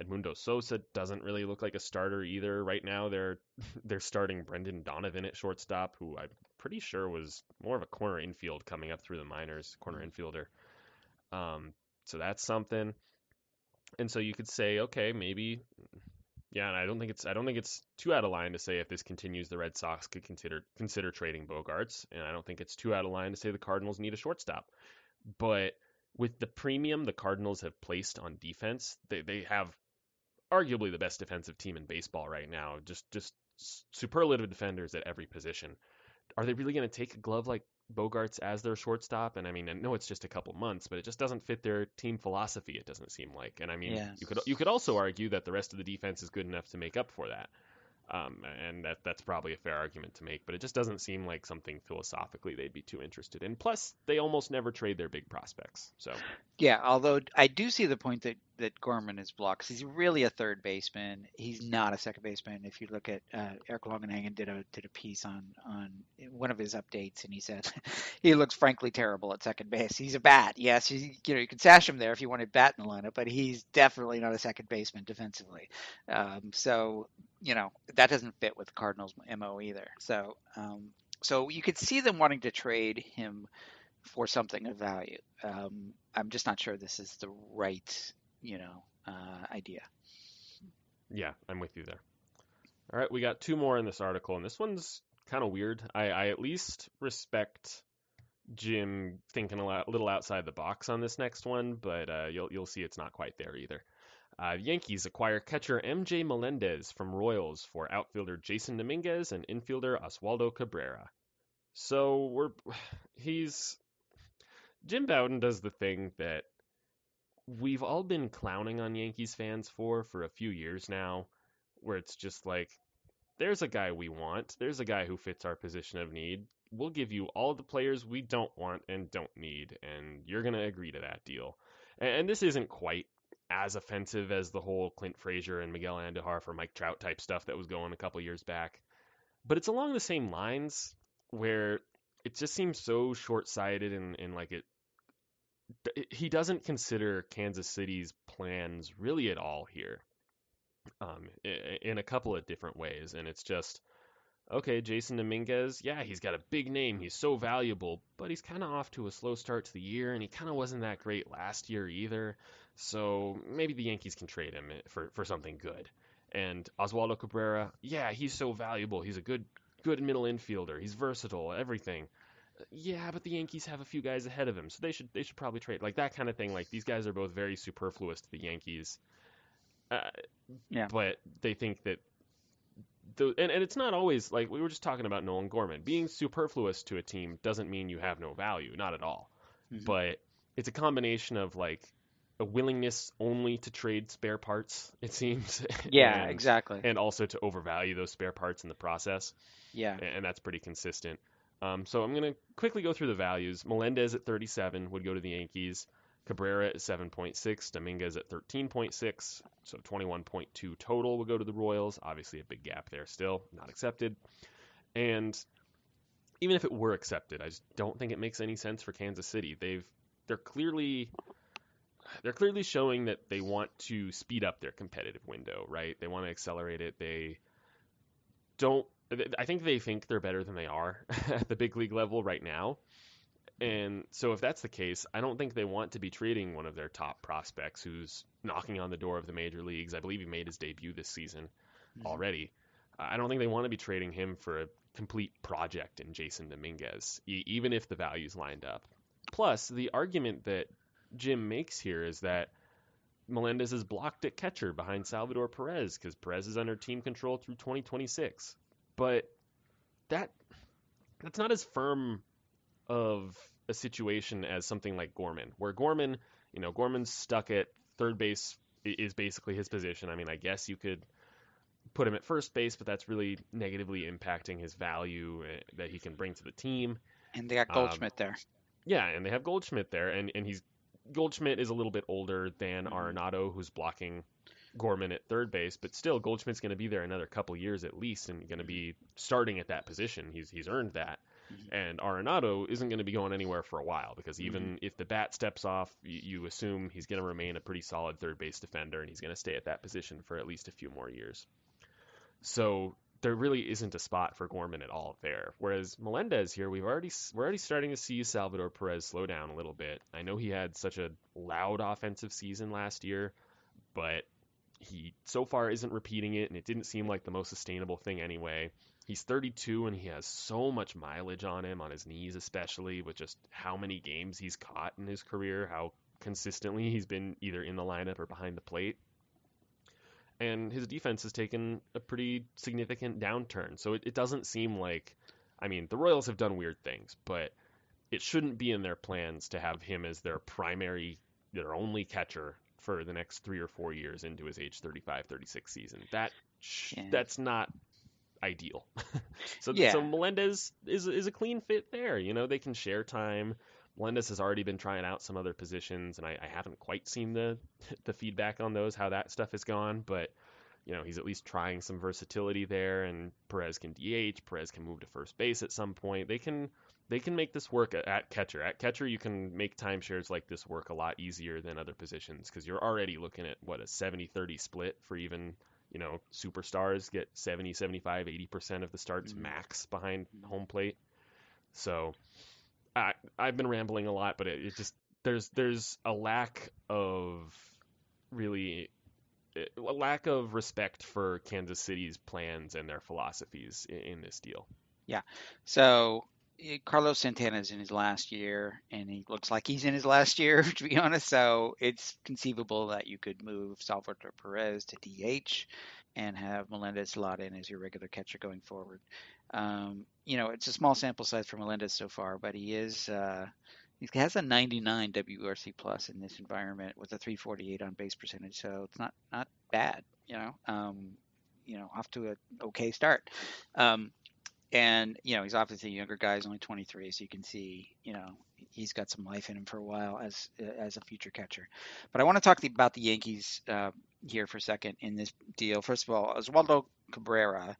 Edmundo Sosa doesn't really look like a starter either. Right now, they're they're starting Brendan Donovan at shortstop, who I'm pretty sure was more of a corner infield coming up through the minors, corner infielder. Um, so that's something. And so you could say, okay, maybe, yeah. And I don't think it's I don't think it's too out of line to say if this continues, the Red Sox could consider consider trading Bogaerts, and I don't think it's too out of line to say the Cardinals need a shortstop. But with the premium the Cardinals have placed on defense, they they have arguably the best defensive team in baseball right now. Just just superlative defenders at every position. Are they really going to take a glove like Bogaerts as their shortstop? And I mean, I know it's just a couple months, but it just doesn't fit their team philosophy. It doesn't seem like. And I mean, Yeah. you could you could also argue that the rest of the defense is good enough to make up for that. Um, and that that's probably a fair argument to make, but it just doesn't seem like something philosophically they'd be too interested in. Plus, they almost never trade their big prospects. So Yeah, although I do see the point that, that Gorman is blocked. he's really a third baseman. He's not a second baseman. If you look at uh, Eric Longenhagen did a did a piece on on one of his updates, and he said he looks frankly terrible at second base. He's a bat, yes. You, you know you can sash him there if you want wanted bat in the lineup, but he's definitely not a second baseman defensively. Um, so you know that doesn't fit with the Cardinals mo either. So um, so you could see them wanting to trade him for something of value. Um, I'm just not sure this is the right, you know, uh, idea. Yeah, I'm with you there. All right, we got two more in this article, and this one's kind of weird. I, I at least respect Jim thinking a lot- little outside the box on this next one, but uh, you'll you'll see it's not quite there either. Uh, Yankees acquire catcher MJ Melendez from Royals for outfielder Jasson Dominguez and infielder Oswaldo Cabrera. So we're he's Jim Bowden does the thing that we've all been clowning on Yankees fans for for a few years now, where it's just like, there's a guy we want, there's a guy who fits our position of need. We'll give you all the players we don't want and don't need, and you're going to agree to that deal. And, this isn't quite as offensive as the whole Clint Frazier and Miguel Andujar for Mike Trout type stuff that was going a couple years back. But it's along the same lines where it just seems so short sighted and, and like it, he doesn't consider Kansas City's plans really at all here. Um, in a couple of different ways, and it's just okay, Jasson Dominguez, yeah, he's got a big name. He's so valuable, but he's kind of off to a slow start to the year, and he kind of wasn't that great last year either. So maybe the Yankees can trade him for, for something good. And Oswaldo Cabrera, yeah, he's so valuable. He's a good good middle infielder. He's versatile, everything. Yeah, but the Yankees have a few guys ahead of him, so they should they should probably trade like that kind of thing. Like these guys are both very superfluous to the Yankees. Uh, yeah. But they think that the and, and it's not always like we were just talking about Nolan Gorman being superfluous to a team doesn't mean you have no value, not at all. Mm-hmm. But it's a combination of like a willingness only to trade spare parts, it seems. Yeah, and, exactly. And also to overvalue those spare parts in the process. Yeah. And that's pretty consistent. Um, so I'm going to quickly go through the values. Melendez at 37 would go to the Yankees. Cabrera at 7.6, Dominguez at 13.6, so 21.2 total would go to the Royals. Obviously, a big gap there still, not accepted. And even if it were accepted, I just don't think it makes any sense for Kansas City. They've they're clearly they're clearly showing that they want to speed up their competitive window, right? They want to accelerate it. They don't. I think they think they're better than they are at the big league level right now. And so, if that's the case, I don't think they want to be trading one of their top prospects who's knocking on the door of the major leagues. I believe he made his debut this season mm-hmm. already. I don't think they want to be trading him for a complete project in Jasson Dominguez, e- even if the values lined up. Plus, the argument that Jim makes here is that Melendez is blocked at catcher behind Salvador Perez because Perez is under team control through 2026. But that that's not as firm of a situation as something like Gorman, where Gorman, you know, Gorman's stuck at third base is basically his position. I mean, I guess you could put him at first base, but that's really negatively impacting his value eh, that he can bring to the team. And they got Goldschmidt um, there. Yeah, and they have Goldschmidt there, and, and he's Goldschmidt is a little bit older than mm-hmm. Arenado, who's blocking Gorman at third base, but still Goldschmidt's going to be there another couple years at least, and going to be starting at that position. He's he's earned that. Mm-hmm. And Arenado isn't going to be going anywhere for a while because even mm-hmm. if the bat steps off, you, you assume he's going to remain a pretty solid third base defender, and he's going to stay at that position for at least a few more years. So there really isn't a spot for Gorman at all there. Whereas Melendez here, we've already we're already starting to see Salvador Perez slow down a little bit. I know he had such a loud offensive season last year, but he so far isn't repeating it, and it didn't seem like the most sustainable thing anyway. He's 32 and he has so much mileage on him, on his knees especially, with just how many games he's caught in his career, how consistently he's been either in the lineup or behind the plate and his defense has taken a pretty significant downturn. So it, it doesn't seem like, I mean, the Royals have done weird things, but it shouldn't be in their plans to have him as their primary, their only catcher for the next three or four years into his age 35, 36 season. That yeah. that's not ideal. so yeah. so Melendez is is a clean fit there. You know, they can share time. Melendez has already been trying out some other positions, and I, I haven't quite seen the the feedback on those, how that stuff has gone. But you know, he's at least trying some versatility there, and Perez can DH. Perez can move to first base at some point. They can they can make this work at, at catcher. At catcher, you can make timeshares like this work a lot easier than other positions because you're already looking at what a 70-30 split for even you know superstars get 70 75 80% of the starts mm-hmm. max behind home plate so I, I've been rambling a lot, but it, it just there's there's a lack of really a lack of respect for Kansas City's plans and their philosophies in, in this deal. Yeah. So eh, Carlos Santana is in his last year, and he looks like he's in his last year, to be honest. So it's conceivable that you could move Salvador Perez to DH and have Melendez slot in as your regular catcher going forward. Um, you know, it's a small sample size for Melendez so far, but he is uh, he has a 99 WRC plus in this environment with a 348 on base percentage, so it's not not bad. You know, um, you know, off to an okay start. Um, and you know, he's obviously a younger guy. He's only 23, so you can see, you know, he's got some life in him for a while as as a future catcher. But I want to talk about the Yankees uh, here for a second in this deal. First of all, Oswaldo Cabrera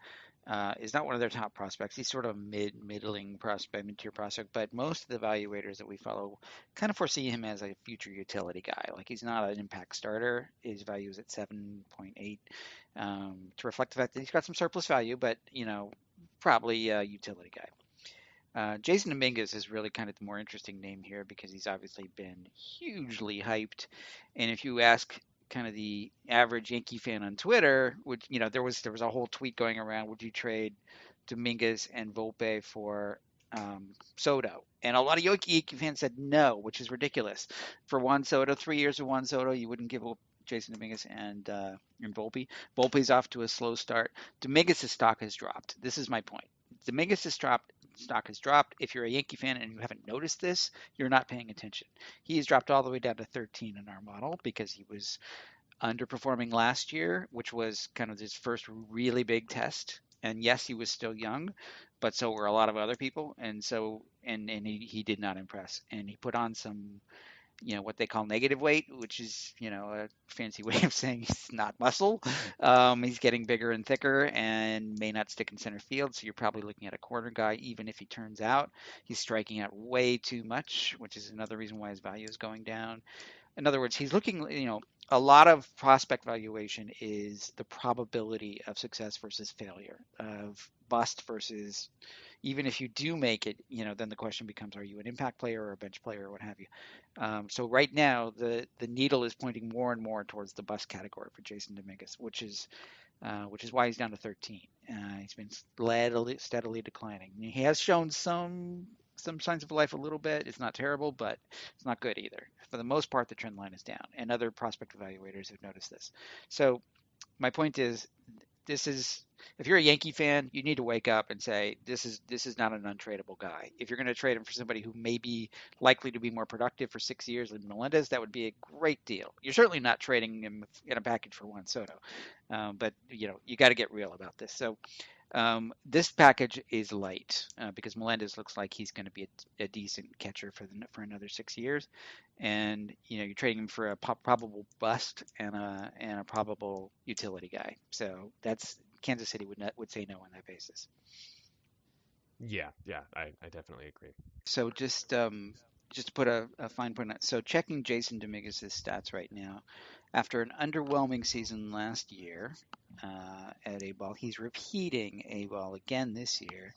uh, is not one of their top prospects. He's sort of a mid middling prospect, mid tier prospect, but most of the evaluators that we follow kind of foresee him as a future utility guy. Like he's not an impact starter. His value is at 7.8 um, to reflect the fact that he's got some surplus value, but you know probably a utility guy. Uh, Jasson Dominguez is really kind of the more interesting name here because he's obviously been hugely hyped. And if you ask kind of the average Yankee fan on Twitter, would you know there was there was a whole tweet going around, would you trade Dominguez and Volpe for um, Soto? And a lot of Yankee fans said no, which is ridiculous. For Juan Soto, three years of Juan Soto, you wouldn't give Jasson Dominguez and uh, and Volpe. Volpe's off to a slow start. Dominguez's stock has dropped. This is my point. Dominguez's dropped stock has dropped. If you're a Yankee fan and you haven't noticed this, you're not paying attention. He has dropped all the way down to 13 in our model because he was underperforming last year, which was kind of his first really big test. And yes, he was still young, but so were a lot of other people. And so, and, and he, he did not impress. And he put on some you know what they call negative weight, which is you know a fancy way of saying he's not muscle. Um, he's getting bigger and thicker and may not stick in center field. So you're probably looking at a corner guy, even if he turns out he's striking out way too much, which is another reason why his value is going down. In other words, he's looking, you know, a lot of prospect valuation is the probability of success versus failure, of bust versus even if you do make it, you know, then the question becomes: Are you an impact player or a bench player or what have you? Um, so right now, the the needle is pointing more and more towards the bust category for Jasson Dominguez, which is uh, which is why he's down to 13. Uh, he's been steadily, steadily declining. He has shown some some signs of life a little bit. It's not terrible, but it's not good either. For the most part, the trend line is down, and other prospect evaluators have noticed this. So my point is, this is if you're a Yankee fan, you need to wake up and say this is this is not an untradeable guy. If you're going to trade him for somebody who may be likely to be more productive for six years than Melendez, that would be a great deal. You're certainly not trading him in a package for Juan Soto, um, but you know you got to get real about this. So um, this package is light uh, because Melendez looks like he's going to be a, a, decent catcher for the, for another six years, and you know you're trading him for a po- probable bust and a and a probable utility guy. So that's Kansas City would not, would say no on that basis. Yeah, yeah, I, I definitely agree. So just um, just to put a, a fine point on so checking Jasson Dominguez's stats right now, after an underwhelming season last year uh, at A ball, he's repeating A ball again this year,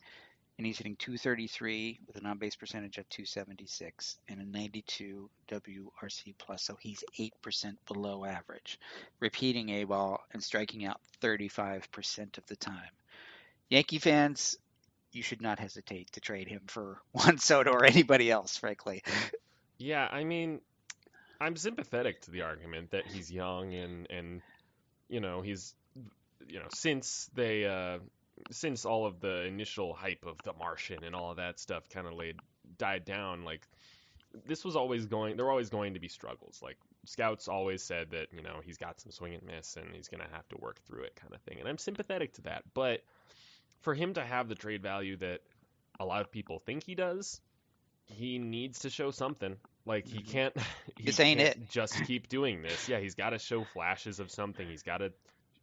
and he's hitting 233 with an on base percentage of 276 and a 92 WRC plus. So he's 8% below average, repeating A ball and striking out 35% of the time. Yankee fans, you should not hesitate to trade him for Juan Soto or anybody else, frankly. Yeah, I mean, I'm sympathetic to the argument that he's young and and you know he's you know since they uh, since all of the initial hype of the Martian and all of that stuff kind of laid died down, like this was always going. There were always going to be struggles. Like scouts always said that you know he's got some swing and miss, and he's going to have to work through it, kind of thing. And I'm sympathetic to that. But for him to have the trade value that a lot of people think he does, he needs to show something. Like he mm-hmm. can't. He this ain't can't it. just keep doing this. Yeah, he's got to show flashes of something. He's got to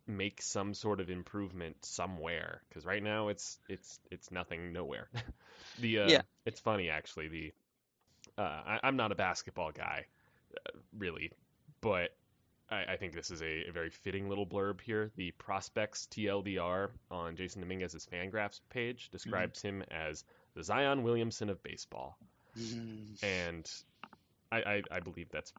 make some sort of improvement somewhere because right now it's it's it's nothing nowhere the uh, yeah it's funny actually the uh, I, am not a basketball guy uh, really but I, I, think this is a, a, very fitting little blurb here the prospects tldr on Jasson dominguez's fangraphs page mm-hmm. describes mm-hmm. him as the zion williamson of baseball mm-hmm. and I, I, I believe that's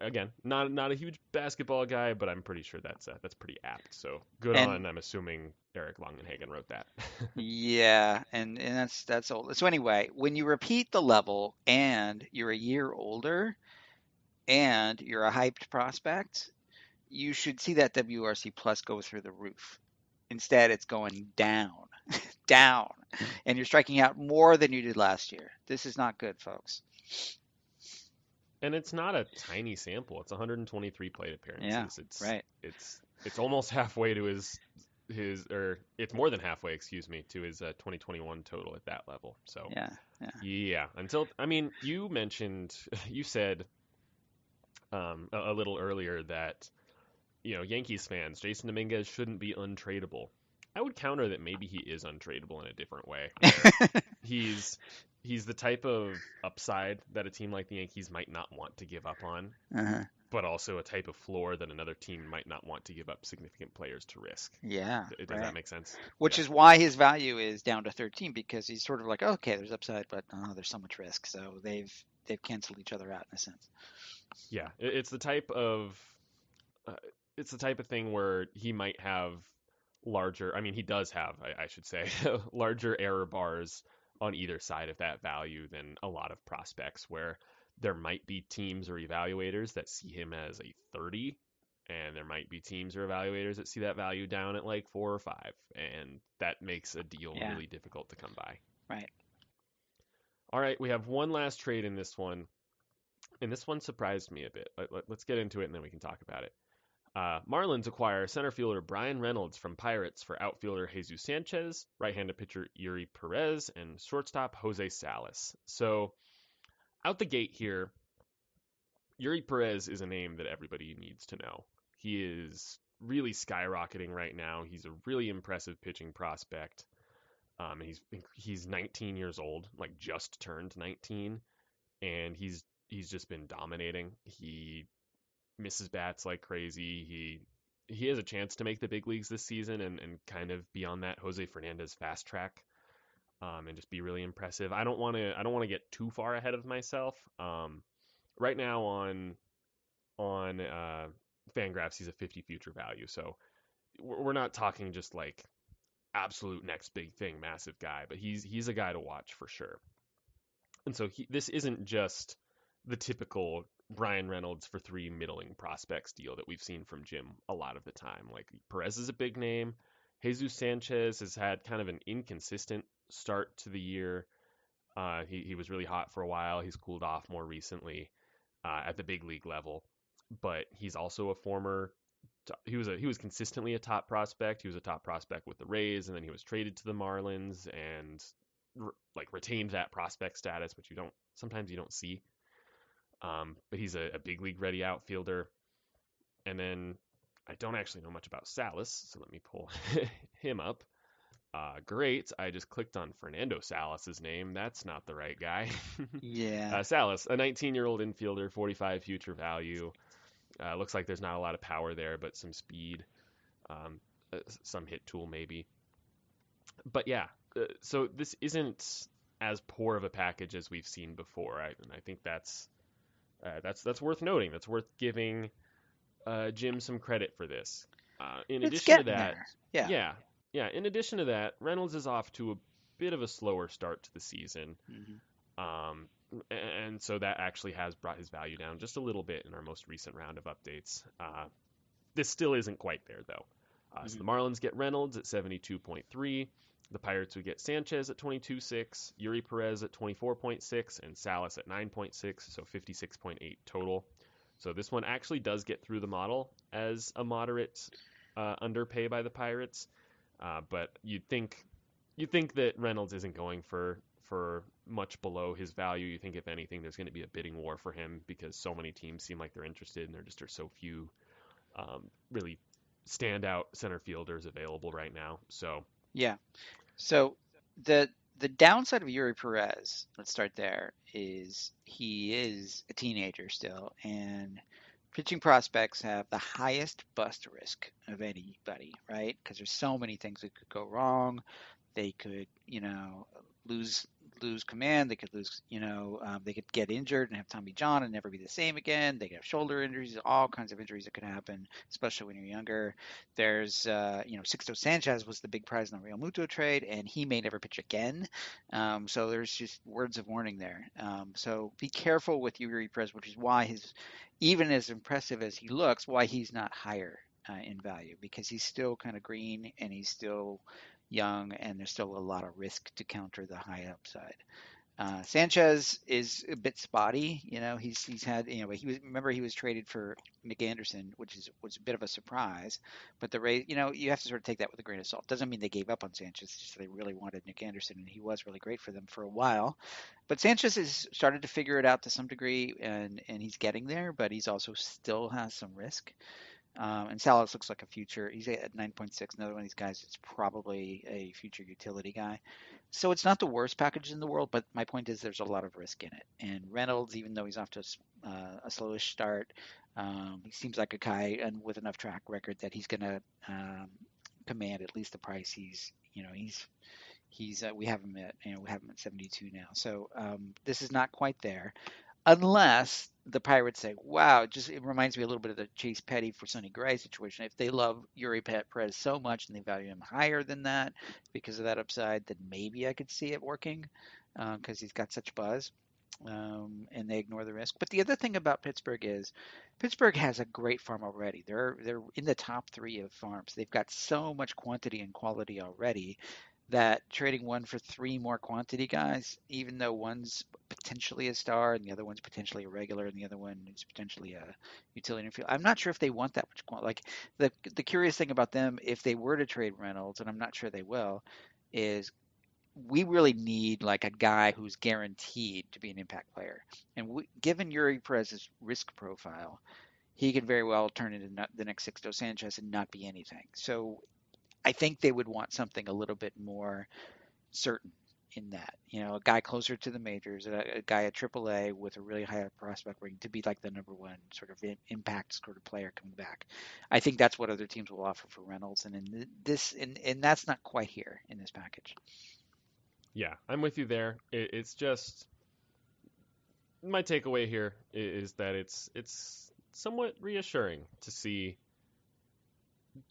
again, not not a huge basketball guy, but I'm pretty sure that's uh, that's pretty apt. So good and, on. I'm assuming Eric Longenhagen wrote that. yeah, and and that's that's old. So anyway, when you repeat the level and you're a year older, and you're a hyped prospect, you should see that WRC plus go through the roof. Instead, it's going down, down, and you're striking out more than you did last year. This is not good, folks. And it's not a tiny sample. It's 123 plate appearances. Yeah, it's right. It's it's almost halfway to his his or it's more than halfway, excuse me, to his uh, 2021 total at that level. So yeah, yeah, yeah. Until I mean, you mentioned, you said um, a, a little earlier that you know Yankees fans, Jasson Dominguez shouldn't be untradeable. I would counter that maybe he is untradeable in a different way. he's he's the type of upside that a team like the Yankees might not want to give up on, uh-huh. but also a type of floor that another team might not want to give up significant players to risk. Yeah, Does right. that make sense? Which Yeah. is why his value is down to 13 because he's sort of like, okay, there's upside, but oh, there's so much risk. So they've they've canceled each other out in a sense. Yeah, it's the type of uh, it's the type of thing where he might have larger. I mean, he does have, I, I should say, larger error bars on either side of that value than a lot of prospects. Where there might be teams or evaluators that see him as a 30, and there might be teams or evaluators that see that value down at like four or five, and that makes a deal Yeah. really difficult to come by. Right. All right, we have one last trade in this one, and this one surprised me a bit. Let, let, us get into it and then we can talk about it. Uh, Marlins acquire center fielder Bryan Reynolds from Pirates for outfielder Jesus Sanchez, right-handed pitcher Eury Perez, and shortstop Jose Salas. So, out the gate here, Eury Perez is a name that everybody needs to know. He is really skyrocketing right now. He's a really impressive pitching prospect. Um, he's he's 19 years old, like just turned 19, and he's he's just been dominating. He misses bats like crazy. He he has a chance to make the big leagues this season and, and kind of be on that Jose Fernandez fast track. Um, and just be really impressive. I don't want to I don't want to get too far ahead of myself. Um, right now on on uh, Fangraphs, he's a 50 future value. So we're we're not talking just like absolute next big thing, massive guy, but he's he's a guy to watch for sure. And so he, this isn't just the typical Bryan Reynolds for three middling prospects deal that we've seen from Jim a lot of the time. Like Perez is a big name. Jesus Sanchez has had kind of an inconsistent start to the year. Uh, he he was really hot for a while. He's cooled off more recently uh, at the big league level, but he's also a former. He was a he was consistently a top prospect. He was a top prospect with the Rays, and then he was traded to the Marlins and re- like retained that prospect status, which you don't sometimes you don't see. Um, but he's a, a big league ready outfielder. And then I don't actually know much about Salas, so let me pull him up. Uh, great. I just clicked on Fernando Salas's name. That's not the right guy. Yeah. uh, Salas, a 19 year old infielder, 45 future value. Uh, looks like there's not a lot of power there, but some speed, um, uh, some hit tool maybe. But yeah, uh, so this isn't as poor of a package as we've seen before, I, and I think that's uh, that's that's worth noting. That's worth giving uh, Jim some credit for this. Uh, in it's addition to that. Yeah. yeah, yeah. In addition to that, Reynolds is off to a bit of a slower start to the season. Mhm. Um, and so that actually has brought his value down just a little bit in our most recent round of updates. Uh, this still isn't quite there, though. Uh, So the Marlins get Reynolds at 72.3. The Pirates would get Sanchez at 22.6, Eury Perez at 24.6, and Salas at 9.6, so 56.8 total. So this one actually does get through the model as a moderate uh, underpay by the Pirates, uh, but you'd think you'd think that Reynolds isn't going for for much below his value. You think if anything, there's going to be a bidding war for him because so many teams seem like they're interested, and there just are so few um, really standout center fielders available right now. So Yeah. So the the downside of Eury Perez, let's start there, is he is a teenager still, and pitching prospects have the highest bust risk of anybody, right? Because there's so many things that could go wrong. They could, you know, lose lose command. They could lose, you know, um, they could get injured and have Tommy John and never be the same again. They could have shoulder injuries, all kinds of injuries that could happen, especially when you're younger. There's, uh, you know, Sixto Sanchez was the big prize in the Realmuto trade, and he may never pitch again. Um, so there's just words of warning there. Um, so be careful with Eury Perez, which is why his, even as impressive as he looks, why he's not higher uh, in value because he's still kind of green and he's still young, and there's still a lot of risk to counter the high upside. Uh, Sanchez is a bit spotty. You know, he's he's had you know he was remember he was traded for Nick Anderson, which is was a bit of a surprise. But the rate, you know, you have to sort of take that with a grain of salt. Doesn't mean they gave up on Sanchez. Just they really wanted Nick Anderson, and he was really great for them for a while. But Sanchez has started to figure it out to some degree, and and he's getting there. But he's also still has some risk. Um, and Salas looks like a future. He's at 9.6. Another one of these guys is probably a future utility guy. So it's not the worst package in the world, but my point is there's a lot of risk in it. And Reynolds, even though he's off to a, uh, a slowish start, um, he seems like a guy and with enough track record that he's going to um, command at least the price. He's, you know, he's he's uh, we have him at you know we have him at 72 now. So um, this is not quite there unless the Pirates say, "Wow, it just it reminds me a little bit of the Chase Petty for Sonny Gray situation. If they love Eury Perez so much and they value him higher than that because of that upside, then maybe I could see it working because uh, he's got such buzz." Um, and they ignore the risk. But the other thing about Pittsburgh is Pittsburgh has a great farm already. They're they're in the top three of farms. They've got so much quantity and quality already that trading one for three more quantity guys, even though one's potentially a star and the other one's potentially a regular and the other one is potentially a utility field. I'm not sure if they want that much. Like the the curious thing about them, if they were to trade Reynolds, and I'm not sure they will, is we really need like a guy who's guaranteed to be an impact player. And we, given Eury Perez's risk profile, he could very well turn into the next Sixto Sanchez and not be anything. So I think they would want something a little bit more certain in that. You know, a guy closer to the majors, a, a guy at AAA with a really high prospect rating to be like the number one sort of impact sort of player coming back. I think that's what other teams will offer for Reynolds, and in this, and, and that's not quite here in this package. Yeah, I'm with you there. It, it's just my takeaway here is that it's it's somewhat reassuring to see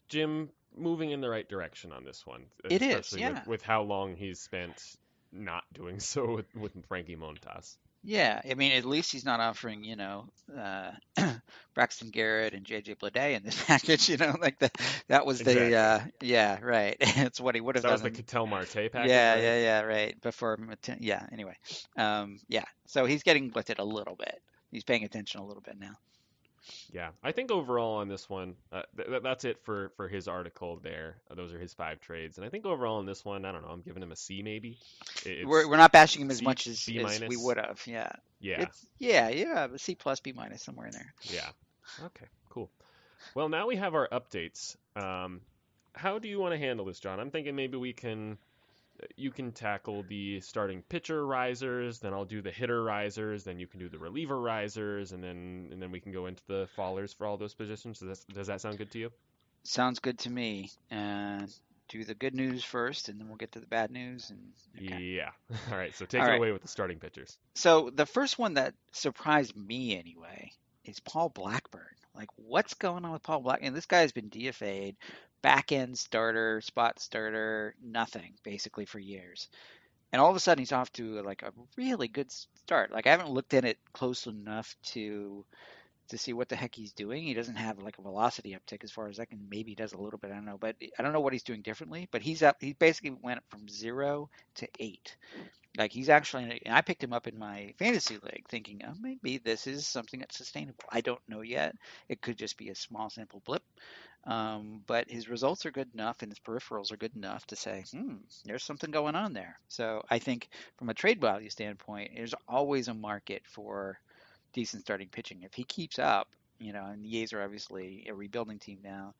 Jim moving in the right direction on this one. It is, yeah. With, with, how long he's spent not doing so with, with Frankie Montas. Yeah, I mean, at least he's not offering, you know, uh, Braxton Garrett and JJ Bleday in this package. You know, like the, that was exactly. the, uh, yeah, right. it's what he would have that done. Was the Ketel Marte package. Yeah, right? yeah, yeah, right. Before, yeah. Anyway, um, yeah. So he's getting blitzed a little bit. He's paying attention a little bit now. Yeah, I think overall on this one, uh, th- that's it for for his article there. Uh, those are his five trades, and I think overall on this one, I don't know, I'm giving him a C maybe. It's we're we're not bashing him as C, much as, as we would have. Yeah. Yeah. It's, yeah, yeah, a C plus, B minus somewhere in there. Yeah. Okay. Cool. Well, now we have our updates. Um, how do you want to handle this, John? I'm thinking maybe we can you can tackle the starting pitcher risers, then I'll do the hitter risers, then you can do the reliever risers, and then and then we can go into the fallers for all those positions. Does that, does that sound good to you? Sounds good to me. Uh, do the good news first, and then we'll get to the bad news. And okay. yeah, all right. So take all it right. away with the starting pitchers. So the first one that surprised me anyway is Paul Blackburn. Like, what's going on with Paul Black? And this guy has been DFA'd back end starter, spot starter, nothing basically for years. And all of a sudden he's off to like a really good start. Like I haven't looked at it close enough to to see what the heck he's doing. He doesn't have like a velocity uptick as far as I can. Maybe he does a little bit. I don't know, but I don't know what he's doing differently. But he's up. He basically went from zero to eight. Like he's actually. And I picked him up in my fantasy league, thinking, oh, maybe this is something that's sustainable. I don't know yet. It could just be a small sample blip. Um, but his results are good enough and his peripherals are good enough to say, hmm, there's something going on there. So I think from a trade value standpoint, there's always a market for decent starting pitching. If he keeps up, you know, and the A's are obviously a rebuilding team now,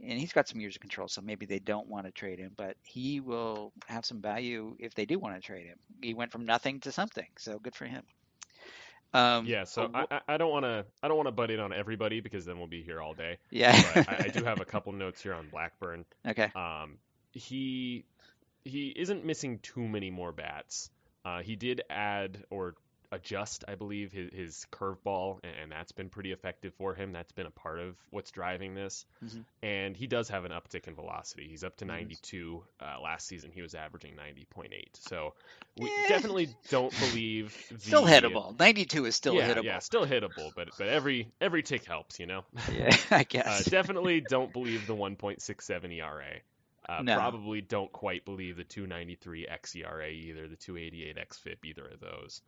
and he's got some years of control, so maybe they don't want to trade him, but he will have some value if they do want to trade him. He went from nothing to something, so good for him. Um, yeah, so I, I don't want to I don't want to butt in on everybody because then we'll be here all day. Yeah, I, I, do have a couple notes here on Blackburn. Okay. Um, he he isn't missing too many more bats. Uh, he did add or adjust, I believe, his, his curveball, and that's been pretty effective for him. That's been a part of what's driving this. Mm-hmm. And he does have an uptick in velocity. He's up to mm-hmm. 92. Uh, last season, he was averaging 90.8. So we eh. definitely don't believe. The, still hittable. 92 is still yeah, hittable. Yeah, still hittable, but but every every tick helps, you know. Yeah, I guess. Uh, definitely don't believe the 1.67 ERA. Uh, No. Probably don't quite believe the 293 xERA either, the 288 xFIP either of those.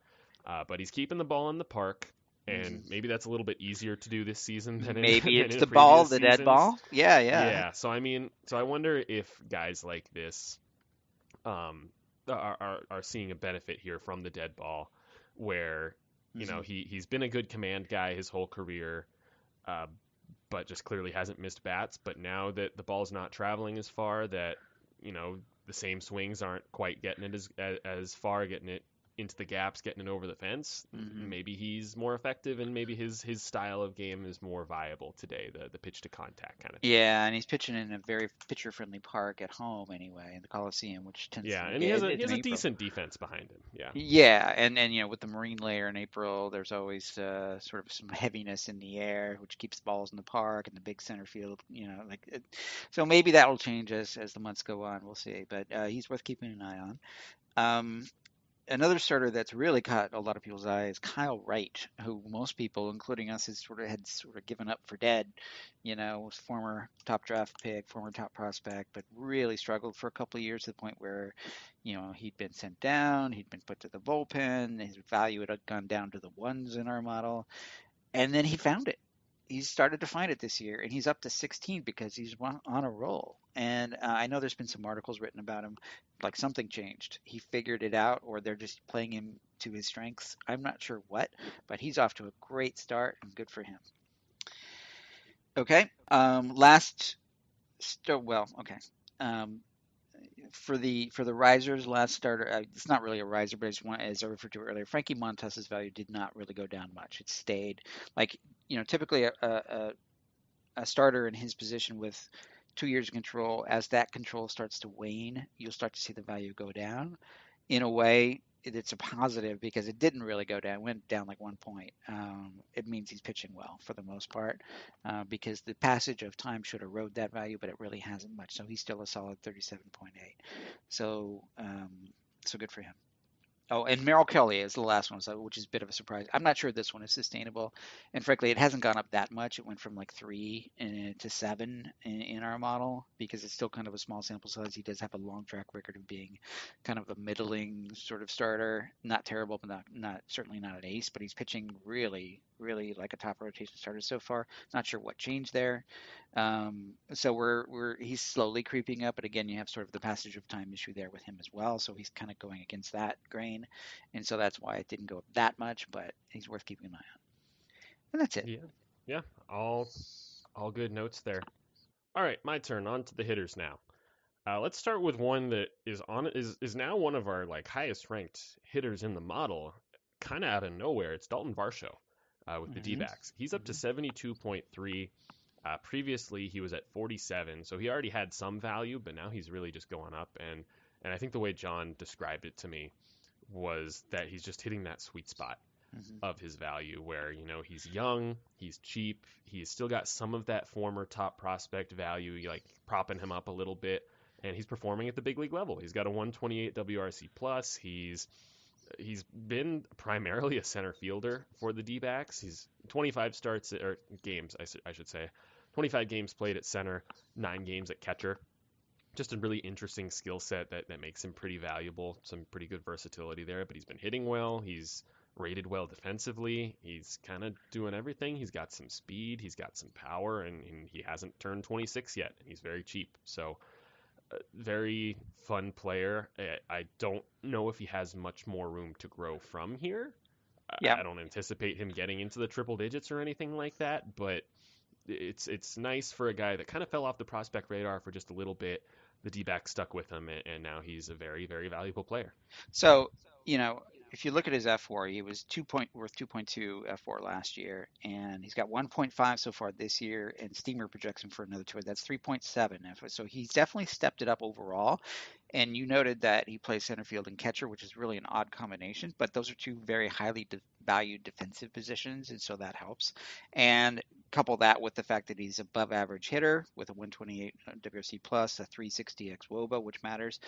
Uh, but he's keeping the ball in the park, and maybe that's a little bit easier to do this season than in, Maybe than it's in the ball, the previous dead ball. Yeah, yeah. Yeah. So I mean, so I wonder if guys like this, um, are are, are seeing a benefit here from the dead ball, where you know Mhm. he he's been a good command guy his whole career, uh, but just clearly hasn't missed bats. But now that the ball's not traveling as far, that you know the same swings aren't quite getting it as as, as far, getting it into the gaps, getting it over the fence. Mhm. Maybe he's more effective, and maybe his his style of game is more viable today. The the pitch to contact kind of. Thing. Yeah, and he's pitching in a very pitcher-friendly park at home anyway, in the Coliseum, which tends to Yeah, to and he has a he has a April. decent defense behind him. Yeah. Yeah, and and you know with the marine layer in April, there's always uh, sort of some heaviness in the air, which keeps balls in the park and the big center field. You know, like it, so maybe that will change as as the months go on. We'll see, but uh, he's worth keeping an eye on. Um, another starter that's really caught a lot of people's eye is Kyle Wright, who most people, including us, has sort of had sort of given up for dead. You know, was former top draft pick, former top prospect, but really struggled for a couple of years to the point where, you know, he'd been sent down, he'd been put to the bullpen, his value had gone down to the ones in our model, and then he found it. He's started to find it this year, and he's up to 16 because he's on a roll. And uh, I know there's been some articles written about him, like something changed. He figured it out, or they're just playing him to his strengths. I'm not sure what, but he's off to a great start, and good for him. Okay, um, last, st- well, okay. Um, for the for the risers, last starter, uh, it's not really a riser, but I just want, as I referred to earlier, Frankie Montas's value did not really go down much. It stayed like you know typically a, a, a starter in his position with two years of control, as that control starts to wane, you'll start to see the value go down. In a way, it's a positive because it didn't really go down, it went down like one point. Um, it means he's pitching well for the most part uh, because the passage of time should erode that value, but it really hasn't much. So he's still a solid 37.8. So, um, so good for him. Oh, and Merrill Kelly is the last one, so which is a bit of a surprise. I'm not sure this one is sustainable, and frankly, it hasn't gone up that much. It went from like three uh, to seven in, in our model because it's still kind of a small sample size. He does have a long track record of being kind of a middling sort of starter, not terrible, but not not certainly not an ace. But he's pitching really, really like a top rotation starter so far. Not sure what changed there. Um, so we're we're he's slowly creeping up, but again, you have sort of the passage of time issue there with him as well. So he's kind of going against that grain, and so that's why it didn't go up that much. But he's worth keeping an eye on. And that's it. Yeah. Yeah. All all good notes there. All right, my turn. On to the hitters now. Uh, let's start with one that is on is is now one of our like highest ranked hitters in the model, kind of out of nowhere. It's Dalton Varsho uh, with the Mhm. D-backs. He's up to 72.3. Uh, previously, he was at 47, so he already had some value, but now he's really just going up. And and I think the way John described it to me was that he's just hitting that sweet spot Mhm. of his value where you know he's young he's cheap he's still got some of that former top prospect value like propping him up a little bit and he's performing at the big league level he's got a 128 wrc plus he's he's been primarily a center fielder for the d-backs he's 25 starts or games I should say 25 games played at center nine games at catcher just a really interesting skill set that, that makes him pretty valuable some pretty good versatility there but he's been hitting well he's rated well defensively. He's kind of doing everything. He's got some speed, he's got some power, and, and he hasn't turned 26 yet. And he's very cheap. So, very fun player. I, I don't know if he has much more room to grow from here. I- Yeah. I don't anticipate him getting into the triple digits or anything like that, but it's it's nice for a guy that kind of fell off the prospect radar for just a little bit. The D-back stuck with him, and, and now he's a very, very valuable player. So, you know, if you look at his fWAR, he was two point worth 2.2 fWAR last year, and he's got 1.5 so far this year, and Steamer projects him for another two. That's 3.7 F. So he's definitely stepped it up overall. And you noted that he plays center field and catcher, which is really an odd combination, but those are two very highly de- valued defensive positions, and so that helps. And couple that with the fact that he's above average hitter with a 128 WRC plus, a 360 x WOBA, which matters.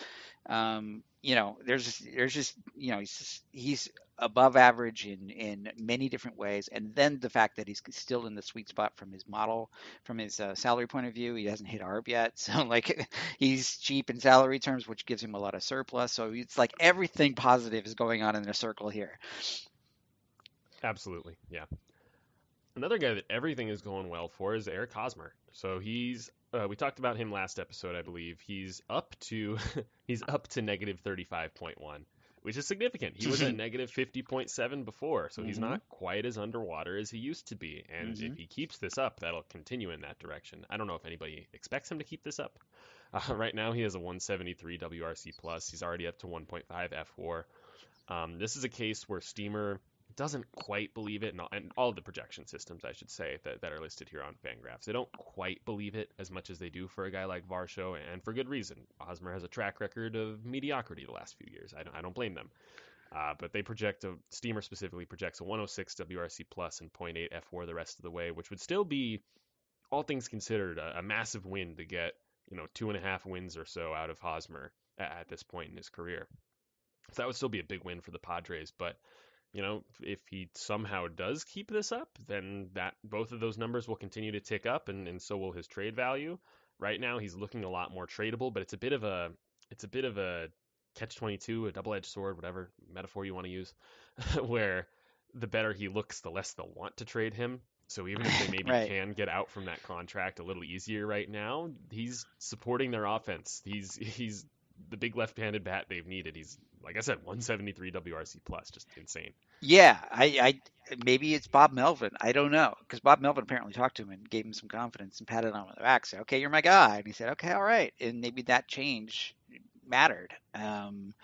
Um, you know, there's there's just you know he's just, he's above average in in many different ways, and then the fact that he's still in the sweet spot from his model, from his uh, salary point of view. He hasn't hit ARB yet, so like he's cheap in salary terms, which gives him a lot of surplus. So it's like everything positive is going on in a circle here. Absolutely, yeah. Another guy that everything is going well for is Eric Hosmer. So he's uh, we talked about him last episode, I believe. He's up to he's up to negative thirty five point one, which is significant. He was at negative fifty point seven before, so mm-hmm. he's not quite as underwater as he used to be. And mm-hmm. if he keeps this up, that'll continue in that direction. I don't know if anybody expects him to keep this up. Uh, right now, he has a 173 WRC plus. He's already up to 1.5 fWAR. Um, this is a case where Steamer doesn't quite believe it, and all, the projection systems, I should say, that, that are listed here on Fangraphs, they don't quite believe it as much as they do for a guy like Varsho, and for good reason. Hosmer has a track record of mediocrity the last few years. I don't, I don't blame them. Uh, but they project a Steamer specifically projects a 106 WRC plus and 0.8 fWAR the rest of the way, which would still be, all things considered, a, a massive win to get you know two and a half wins or so out of Hosmer at, at this point in his career. So that would still be a big win for the Padres, but you know, if he somehow does keep this up, then that both of those numbers will continue to tick up, and, and so will his trade value. Right now, he's looking a lot more tradable, but it's a bit of a it's a bit of a catch twenty two, a double edged sword, whatever metaphor you want to use, where the better he looks, the less they'll want to trade him. So even if they maybe right. can get out from that contract a little easier right now, he's supporting their offense. He's he's the big left-handed bat they've needed. He's like I said, 173 WRC plus, just insane. Yeah, I, I maybe it's Bob Melvin. I don't know because Bob Melvin apparently talked to him and gave him some confidence and patted him on the back. Said, "Okay, you're my guy," and he said, "Okay, all right." And maybe that change mattered. Um,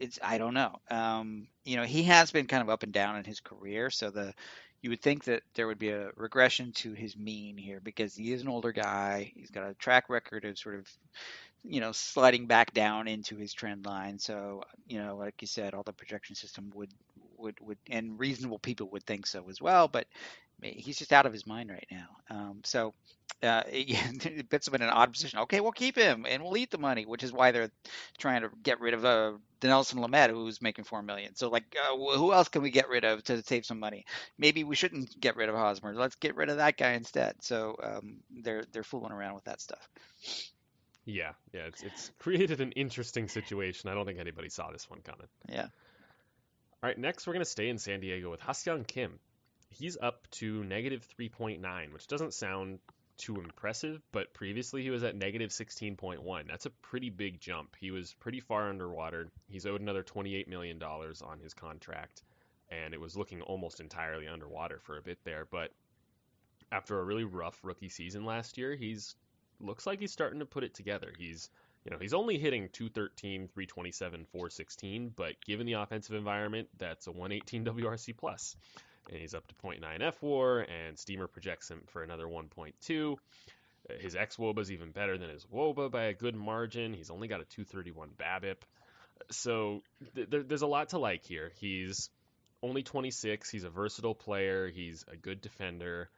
it's I don't know. Um, you know, he has been kind of up and down in his career, so the you would think that there would be a regression to his mean here because he is an older guy. He's got a track record of sort of you know, sliding back down into his trend line. So, you know, like you said, all the projection system would would would and reasonable people would think so as well. But he's just out of his mind right now. Um, so uh, it puts him in an odd position. Okay, we'll keep him and we'll eat the money, which is why they're trying to get rid of uh, Dinelson Lamet, who's making four million. So like, uh, who else can we get rid of to save some money? Maybe we shouldn't get rid of Hosmer. Let's get rid of that guy instead. So um, they're they're fooling around with that stuff. Yeah, yeah, it's it's created an interesting situation. I don't think anybody saw this one coming. Yeah. All right, next we're going to stay in San Diego with Ha-Seong Kim. He's up to negative 3.9, which doesn't sound too impressive, but previously he was at negative 16.1. That's a pretty big jump. He was pretty far underwater. He's owed another $28 million on his contract, and it was looking almost entirely underwater for a bit there. But after a really rough rookie season last year, he's looks like he's starting to put it together. He's you know, he's only hitting 213, 327, 416, but given the offensive environment, that's a 118 WRC plus. And he's up to 0.9 fWAR, and Steamer projects him for another 1.2. Uh, his X Woba is even better than his Woba by a good margin. He's only got a 231 BABIP. So th- there's a lot to like here. He's only 26. He's a versatile player. He's a good defender,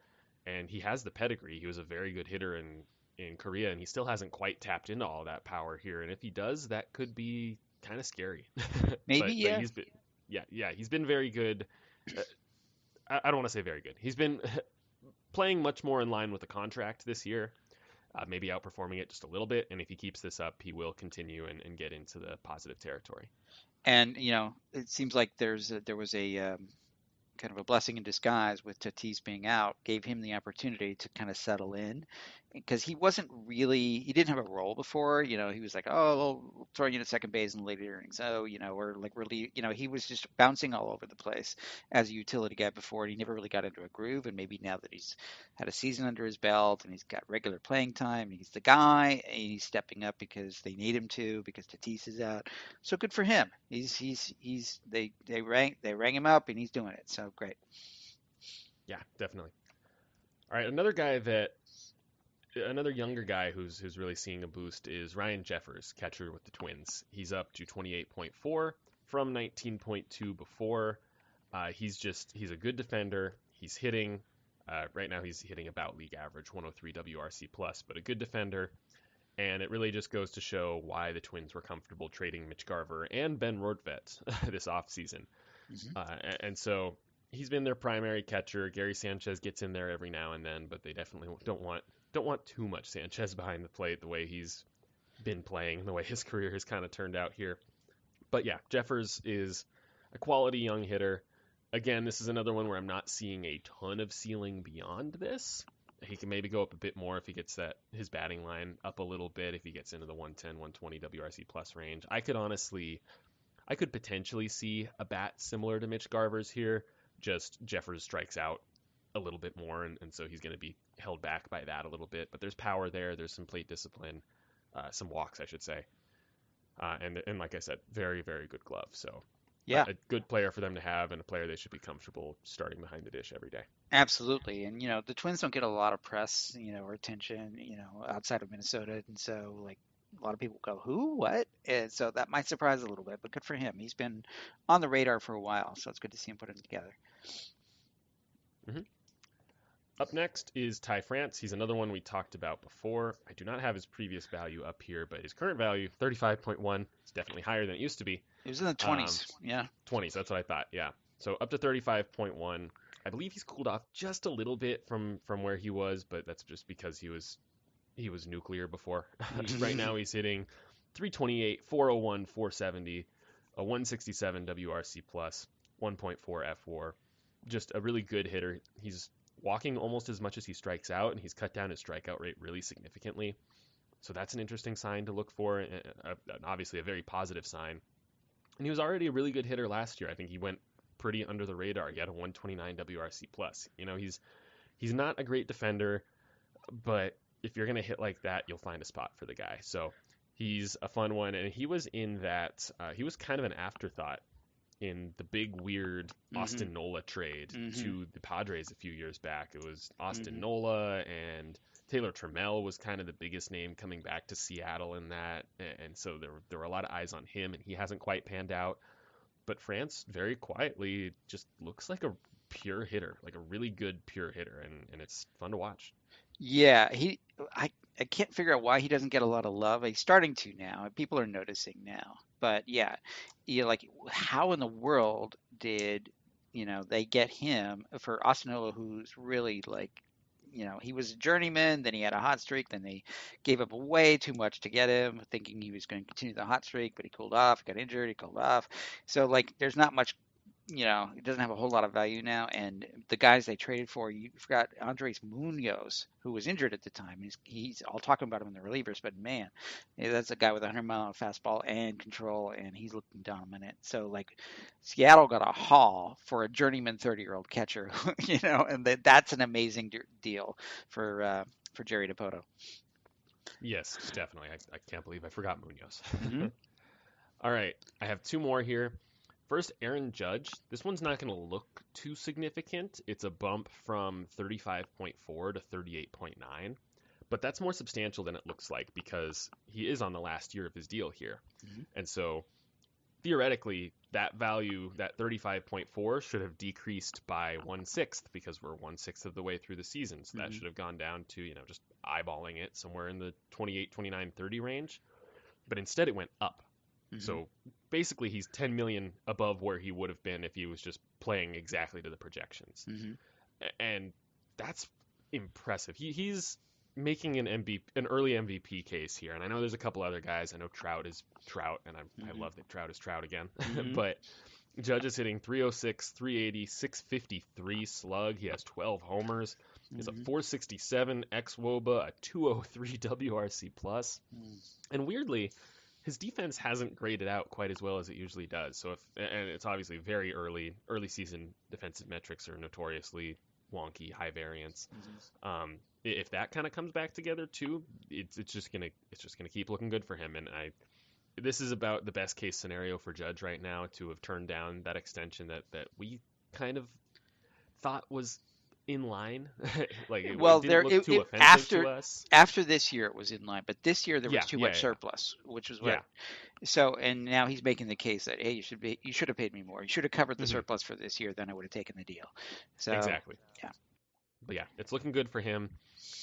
and he has the pedigree. He was a very good hitter in in Korea, and he still hasn't quite tapped into all that power here. And if he does, that could be kind of scary. Maybe but, yeah. But he's been, yeah, yeah, he's been very good. Uh, I, I, don't want to say very good. He's been playing much more in line with the contract this year. Uh, maybe outperforming it just a little bit, and if he keeps this up, he will continue and, and get into the positive territory. And you know, it seems like there's a, there was a um, kind of a blessing in disguise with Tatis being out, gave him the opportunity to kind of settle in because he wasn't really he didn't have a role before. You know, he was like, oh, we'll throw you at second base in late innings. Oh, you know, or like really, you know, he was just bouncing all over the place as a utility guy before, and he never really got into a groove. And maybe now that he's had a season under his belt and he's got regular playing time, he's the guy, and he's stepping up because they need him to because Tatis is out. So good for him. He's he's he's they they rang they rang him up and he's doing it. So great. Yeah, definitely. All right, another guy that another younger guy who's who's really seeing a boost is Ryan Jeffers, catcher with the Twins. He's up to 28.4 from 19.2 before. Uh, he's just he's a good defender. He's hitting. Uh, right now he's hitting about league average 103 WRC plus, but a good defender. And it really just goes to show why the Twins were comfortable trading Mitch Garver and Ben Rortvedt this offseason. Mm-hmm. Uh, and so he's been their primary catcher. Gary Sanchez gets in there every now and then, but they definitely don't want don't want too much Sanchez behind the plate the way he's been playing, and the way his career has kind of turned out here. But yeah, Jeffers is a quality young hitter. Again, this is another one where I'm not seeing a ton of ceiling beyond this. He can maybe go up a bit more if he gets that his batting line up a little bit if he gets into the 110, 120 WRC plus range. I could honestly I could potentially see a bat similar to Mitch Garver's here. Just Jeffers strikes out a little bit more, and, and so he's going to be held back by that a little bit. But there's power there. There's some plate discipline, uh, some walks, I should say. Uh, and and like I said, very very good glove. So yeah, a, good player for them to have, and a player they should be comfortable starting behind the dish every day. Absolutely, and you know the Twins don't get a lot of press, you know, or attention, you know, outside of Minnesota, and so like a lot of people go, who, what? And so that might surprise a little bit, but good for him. He's been on the radar for a while, so it's good to see him put it together. Mm-hmm. Up next is Ty France. He's another one we talked about before. I do not have his previous value up here, but his current value, 35.1, is definitely higher than it used to be. It was in the 20s, um, yeah. 20s, that's what I thought, yeah. So up to 35.1. I believe he's cooled off just a little bit from from where he was, but that's just because he was he was nuclear before. right now he's hitting 328, 401, 470, a 167 WRC plus, 1.4 fWAR. Just a really good hitter. He's walking almost as much as he strikes out, and he's cut down his strikeout rate really significantly. So that's an interesting sign to look for, and obviously a very positive sign. And he was already a really good hitter last year. I think he went pretty under the radar. He had a 129 WRC plus. You know, he's he's not a great defender, but if you're gonna hit like that, you'll find a spot for the guy. So he's a fun one, and he was in that. Uh, he was kind of an afterthought in the big weird mm-hmm. Austin Nola trade mm-hmm. to the Padres a few years back. It was Austin mm-hmm. Nola and Taylor Trammell was kind of the biggest name coming back to Seattle in that, and so there there were a lot of eyes on him, and he hasn't quite panned out. But France very quietly just looks like a pure hitter, like a really good pure hitter, and, and it's fun to watch. Yeah, he. I I can't figure out why he doesn't get a lot of love. He's starting to now. People are noticing now. But yeah, you like how in the world did you know they get him for Austin who's really like you know, he was a journeyman, then he had a hot streak, then they gave up way too much to get him, thinking he was going to continue the hot streak, but he cooled off, got injured, he cooled off. So like there's not much you know, it doesn't have a whole lot of value now. And the guys they traded for, you forgot Andres Munoz, who was injured at the time. He's, he's all talking about him in the relievers, but man, that's a guy with a 100 mile fastball and control, and he's looking dominant. So, like, Seattle got a haul for a journeyman 30 year old catcher, you know, and that, that's an amazing deal for uh, for Jerry Dipoto. Yes, definitely. I, I can't believe I forgot Munoz. Mm-hmm. all right, I have two more here. First, Aaron Judge. This one's not going to look too significant. It's a bump from 35.4 to 38.9, but that's more substantial than it looks like because he is on the last year of his deal here. Mm-hmm. And so theoretically, that value, that 35.4, should have decreased by one sixth because we're one sixth of the way through the season. So mm-hmm. that should have gone down to, you know, just eyeballing it somewhere in the 28, 29, 30 range. But instead, it went up. Mm-hmm. So basically he's 10 million above where he would have been if he was just playing exactly to the projections. Mm-hmm. And that's impressive. He, he's making an MVP, an early MVP case here. And I know there's a couple other guys. I know Trout is Trout, and I, mm-hmm. I love that Trout is Trout again. Mm-hmm. but Judge is hitting 306, 380, 653 slug. He has 12 homers. He has a mm-hmm. 467 xwOBA, a 203 WRC plus. Mm. And weirdly, his defense hasn't graded out quite as well as it usually does. So if and it's obviously very early early season defensive metrics are notoriously wonky, high variance. Mm-hmm. Um, if that kind of comes back together too, it's it's just gonna it's just gonna keep looking good for him. And I this is about the best case scenario for Judge right now to have turned down that extension that that we kind of thought was in line. like it, well, it there it, it, after after this year it was in line, but this year there was yeah, too yeah, much yeah. surplus, which was what. So and now he's making the case that hey, you should be you should have paid me more. You should have covered the mm-hmm. surplus for this year, then I would have taken the deal. So exactly. Yeah. But yeah, it's looking good for him.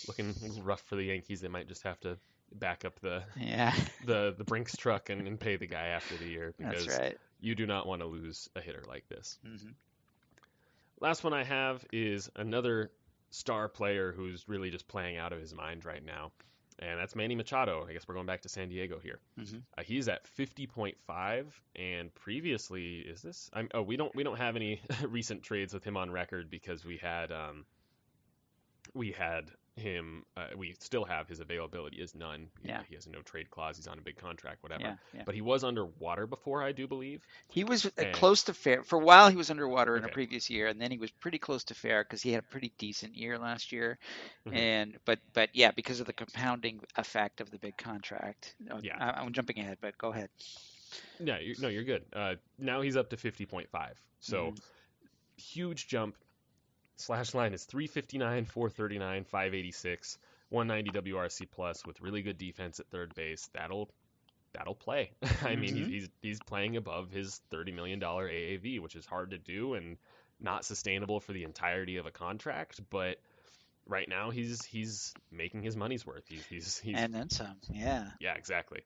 Looking rough for the Yankees. They might just have to back up the Yeah, the the Brinks truck and, and pay the guy after the year because that's right. you do not want to lose a hitter like this. hmm Last one I have is another star player who's really just playing out of his mind right now, and that's Manny Machado. I guess we're going back to San Diego here. Mhm. Uh, he's at 50.5, and previously, is this? I'm, oh, we don't we don't have any recent trades with him on record because we had um, we had him. Uh, we still have his availability is none. Yeah. he has a no trade clause. He's on a big contract, whatever. Yeah, yeah. But he was underwater before, I do believe. He was uh, And- close to fair for a while. He was underwater in a previous year, and then he was pretty close to fair because he had a pretty decent year last year. Mhm. And but but yeah, because of the compounding effect of the big contract. Oh, Yeah. I, I'm jumping ahead, but go ahead. Yeah, you, no, you're good. Uh, now he's up to 50.5. So Mhm. huge jump. Slash line is 359, 439, 586, 190 WRC plus with really good defense at third base. That'll that'll play. I mean, he's, Mhm. he's he's playing above his 30 million dollar AAV, which is hard to do and not sustainable for the entirety of a contract, but right now he's he's making his money's worth. He's he's, he's And then some. Yeah. yeah, exactly.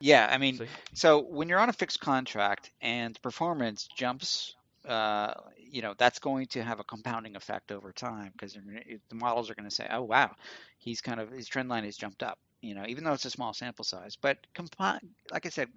Yeah. I mean, So, So when you're on a fixed contract and performance jumps, uh, you know that's going to have a compounding effect over time because the models are going to say, "Oh wow, he's kind of his trend line has jumped up." You know, even though it's a small sample size, but compi- like I said,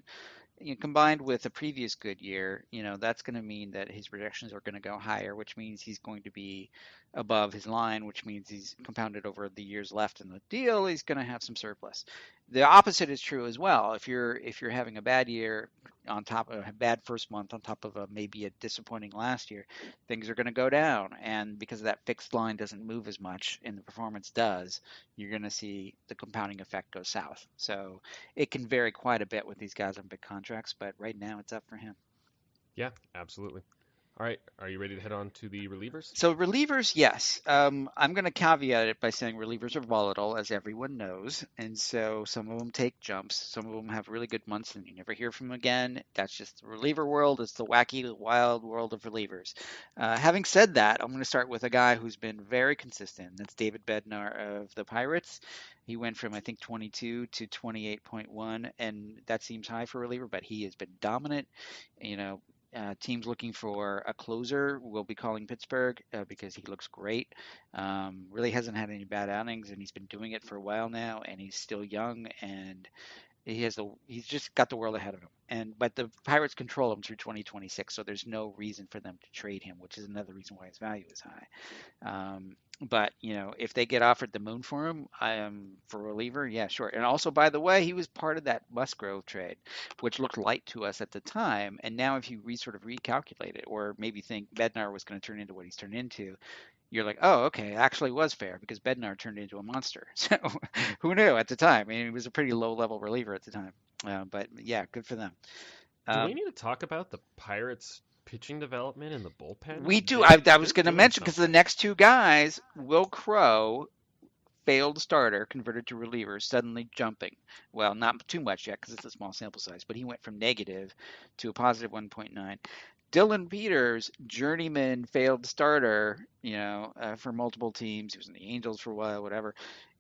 you know, combined with a previous good year, you know that's going to mean that his projections are going to go higher, which means he's going to be above his line, which means he's compounded over the years left in the deal. He's going to have some surplus. The opposite is true as well. If you're if you're having a bad year on top of a bad first month on top of a maybe a disappointing last year, things are going to go down. And because that fixed line doesn't move as much and the performance does, you're going to see the compounding effect go south. So it can vary quite a bit with these guys on big contracts, but right now it's up for him. yeah, absolutely. All right, are you ready to head on to the relievers? So relievers, yes. Um, I'm going to caveat it by saying relievers are volatile, as everyone knows, and so some of them take jumps. Some of them have really good months, and you never hear from them again. That's just the reliever world. It's the wacky, wild world of relievers. Uh, having said that, I'm going to start with a guy who's been very consistent. That's David Bednar of the Pirates. He went from I think 22 to 28.1, and that seems high for reliever, but he has been dominant. You know, uh, teams looking for a closer will be calling Pittsburgh uh, because he looks great. Um, really hasn't had any bad outings, and he's been doing it for a while now. And he's still young, and he has the he's just got the world ahead of him. And but the Pirates control him through 2026, so there's no reason for them to trade him, which is another reason why his value is high. Um, but you know, if they get offered the moon for him, am for reliever, yeah, sure. And also, by the way, he was part of that Musgrove trade, which looked light to us at the time. And now, if you re sort of recalculate it, or maybe think Bednar was going to turn into what he's turned into, you're like, oh, okay, actually was fair because Bednar turned into a monster. So who knew at the time? I mean, he was a pretty low level reliever at the time. Uh, but yeah, good for them. Do Um, we need to talk about the Pirates pitching development in the bullpen? We do. I, I was going to mention because the next two guys, Wil Crowe, failed starter, converted to reliever, suddenly jumping. Well, not too much yet because it's a small sample size, but he went from negative to a positive 1.9. Dillon Peters, journeyman failed starter, you know, uh, for multiple teams. He was in the Angels for a while, whatever.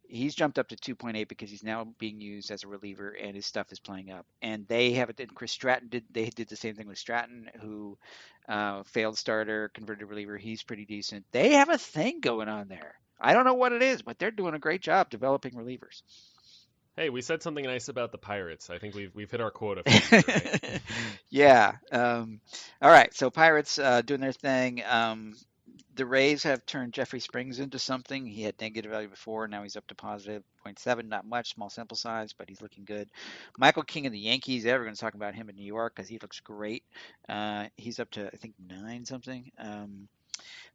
He's jumped up to 2.8 because he's now being used as a reliever and his stuff is playing up. And they have it. And Chris Stratton did. They did the same thing with Stratton, who uh, failed starter, converted reliever. He's pretty decent. They have a thing going on there. I don't know what it is, but they're doing a great job developing relievers. Hey, we said something nice about the Pirates. I think we've we've hit our quota. Yeah. Um, all right. So Pirates uh, doing their thing. Um, the Rays have turned Jeffrey Springs into something. He had negative value before. Now he's up to positive 0.7. Not much, small sample size, but he's looking good. Michael King of the Yankees. Everyone's talking about him in New York because he looks great. Uh, he's up to I think nine something. Um,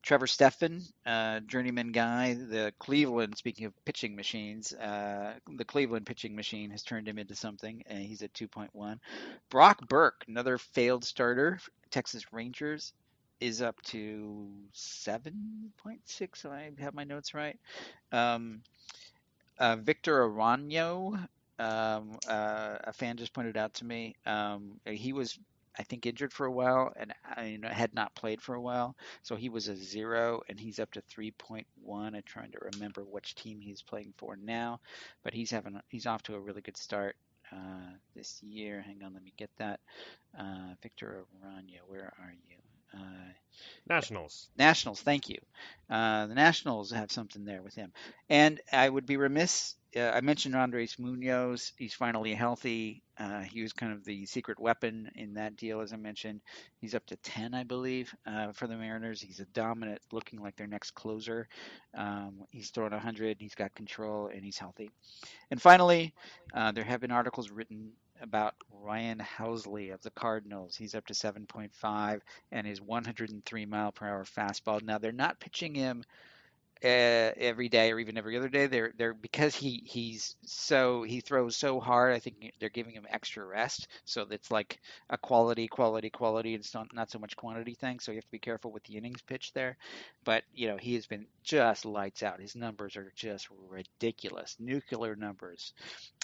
Trevor Stephan, uh, journeyman guy, the Cleveland, speaking of pitching machines, uh, the Cleveland pitching machine has turned him into something, and he's at 2.1. Brock Burke, another failed starter, Texas Rangers, is up to 7.6, if I have my notes right. Um, uh, Victor Arano, um, uh, a fan just pointed out to me, um, he was I think injured for a while and you know, had not played for a while. So he was a zero and he's up to 3.1. I'm trying to remember which team he's playing for now, but he's having he's off to a really good start uh, this year. Hang on, let me get that. Uh, Victor Arano, where are you? Uh, Nationals. Nationals, thank you. Uh, the Nationals have something there with him. And I would be remiss. Uh, I mentioned Andres Munoz. He's finally healthy. Uh, he was kind of the secret weapon in that deal, as I mentioned. He's up to 10, I believe, uh, for the Mariners. He's a dominant, looking like their next closer. Um, he's throwing 100, he's got control, and he's healthy. And finally, uh, there have been articles written about Ryan Helsley of the Cardinals. He's up to 7.5 and his 103 mile per hour fastball. Now they're not pitching him uh, every day or even every other day. They're they're because he he's so he throws so hard. I think they're giving him extra rest, so it's like a quality, quality, quality. It's not not so much quantity thing. So you have to be careful with the innings pitch there. But you know he has been just lights out. His numbers are just ridiculous, nuclear numbers.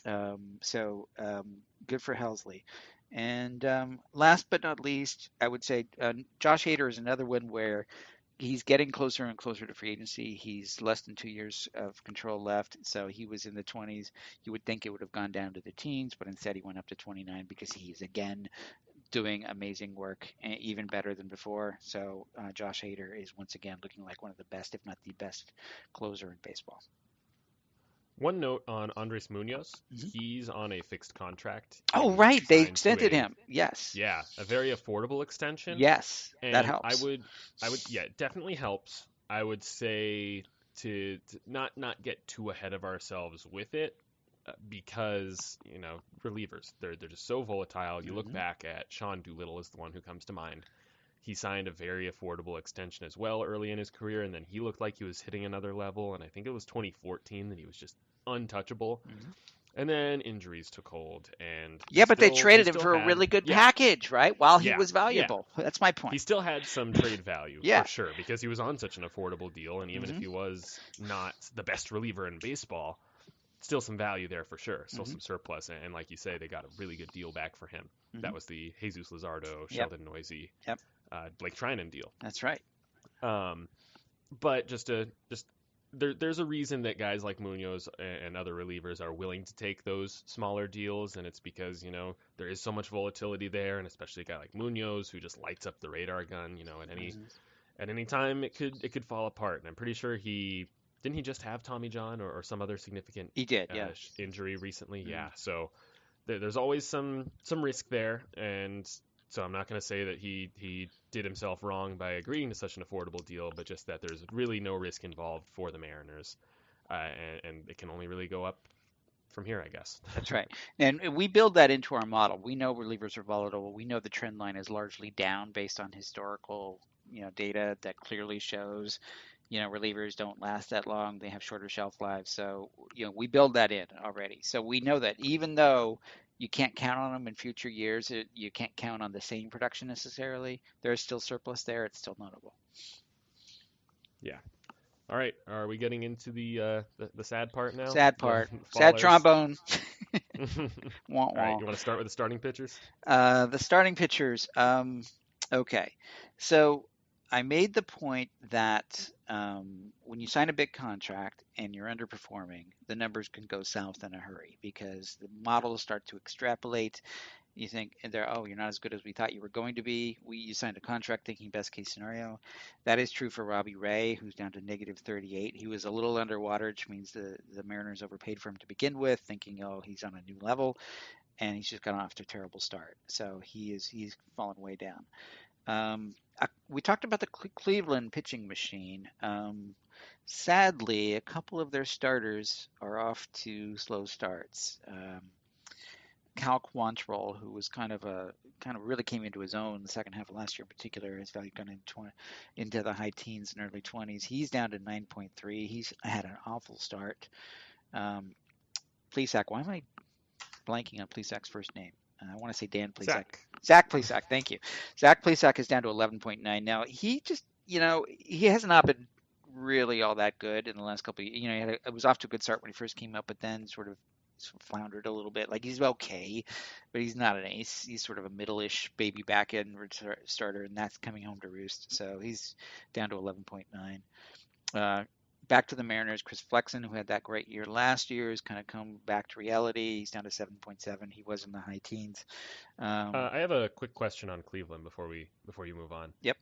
Um, so um, good for Helsley. And um, last but not least, I would say uh, Josh Hader is another one where he's getting closer and closer to free agency. He's less than two years of control left, so he was in the 20s. You would think it would have gone down to the teens, but instead he went up to 29 because he is again doing amazing work, even better than before. So uh, Josh Hader is once again looking like one of the best, if not the best, closer in baseball. One note on Andres Munoz. Mm-hmm. He's on a fixed contract. Oh, right. They extended a, him. Yes. Yeah, a very affordable extension. Yes, and that helps. I would, I would, yeah, it definitely helps. I would say to, to not not get too ahead of ourselves with it uh, because you know relievers they're they're just so volatile. You mm-hmm. look back at Sean Doolittle is the one who comes to mind. He signed a very affordable extension as well early in his career, and then he looked like he was hitting another level. And I think it was 2014 that he was just untouchable. Mm-hmm. And then injuries took hold, and yeah, but still, they traded him for had, a really good yeah. package, right? While he yeah, was valuable. Yeah. That's my point. He still had some trade value, yeah. for sure, because he was on such an affordable deal, and even mm-hmm. if he was not the best reliever in baseball, still some value there for sure. Still mm-hmm. some surplus, and, and, like you say, they got a really good deal back for him. Mm-hmm. That was the Jesus Luzardo, Sheldon yep. Neuse, yep. uh, Blake Treinen deal. That's right. Um, but just to just there, there's a reason that guys like Munoz and other relievers are willing to take those smaller deals, and it's because you know there is so much volatility there, and especially a guy like Munoz who just lights up the radar gun. You know, at any mm-hmm. at any time it could it could fall apart, and I'm pretty sure he didn't he just have Tommy John or, or some other significant he did uh, yeah injury recently. Mm-hmm. Yeah, so there, there's always some some risk there, and so I'm not going to say that he he did himself wrong by agreeing to such an affordable deal, but just that there's really no risk involved for the Mariners, uh, and, and it can only really go up from here, I guess. That's right. And we build that into our model. We know relievers are volatile. We know the trend line is largely down based on historical, you know, data that clearly shows, you know, relievers don't last that long. They have shorter shelf lives. So, you know, we build that in already. So we know that even though you can't count on them in future years. It, you can't count on the same production necessarily. There's still surplus there. It's still notable. Yeah. All right. Are we getting into the uh, the, the sad part now? Sad part. sad trombone. wah, All right. You want to start with the starting pitchers? Uh, the starting pitchers. Um, okay. So I made the point that um, when you sign a big contract and you're underperforming, the numbers can go south in a hurry because the models start to extrapolate. You think they're oh you're not as good as we thought you were going to be. We you signed a contract thinking best case scenario. That is true for Robbie Ray, who's down to negative 38. He was a little underwater, which means the the Mariners overpaid for him to begin with, thinking oh he's on a new level, and he's just gotten off to a terrible start. So he is he's fallen way down. Um, I, we talked about the Cleveland pitching machine. Um, sadly, a couple of their starters are off to slow starts. Um, Cal Quantrill, who was kind of a kind of really came into his own the second half of last year in particular, his value gone into 20, into the high teens and early 20s. He's down to 9.3. He's had an awful start. Um, Plesac, why am I blanking on Plesac's first name? I want to say Dan Plesac. Zach. Zach Plesac, thank you. Zach Plesac is down to 11.9 now. He just, you know, he has not been really all that good in the last couple of years. You know, he a, it was off to a good start when he first came up, but then sort of floundered a little bit. Like he's okay, but he's not an ace. He's sort of a middle-ish baby back end starter, and that's coming home to roost. So he's down to 11.9. Uh, back to the Mariners, Chris Flexen, who had that great year last year, has kind of come back to reality. He's down to 7.7. He was in the high teens. Um, uh, I have a quick question on Cleveland before we before you move on. Yep.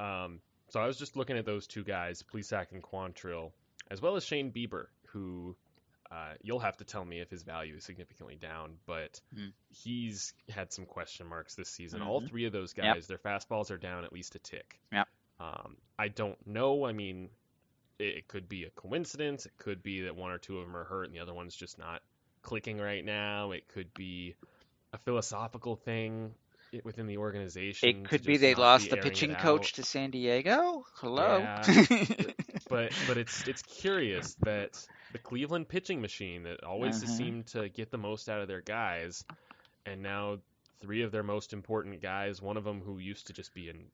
Um, so I was just looking at those two guys, Plesac and Quantrill, as well as Shane Bieber, who uh, you'll have to tell me if his value is significantly down, but mm. he's had some question marks this season. Mm-hmm. All three of those guys, yep. their fastballs are down at least a tick. Yep. Um, I don't know. I mean, it, could be a coincidence. It could be that one or two of them are hurt and the other one's just not clicking right now. It could be a philosophical thing within the organization. It could be they lost the pitching coach to San Diego. Hello. Yeah, but but it's it's curious that the Cleveland pitching machine that always uh-huh. seemed to get the most out of their guys, and now three of their most important guys, one of them who used to just be an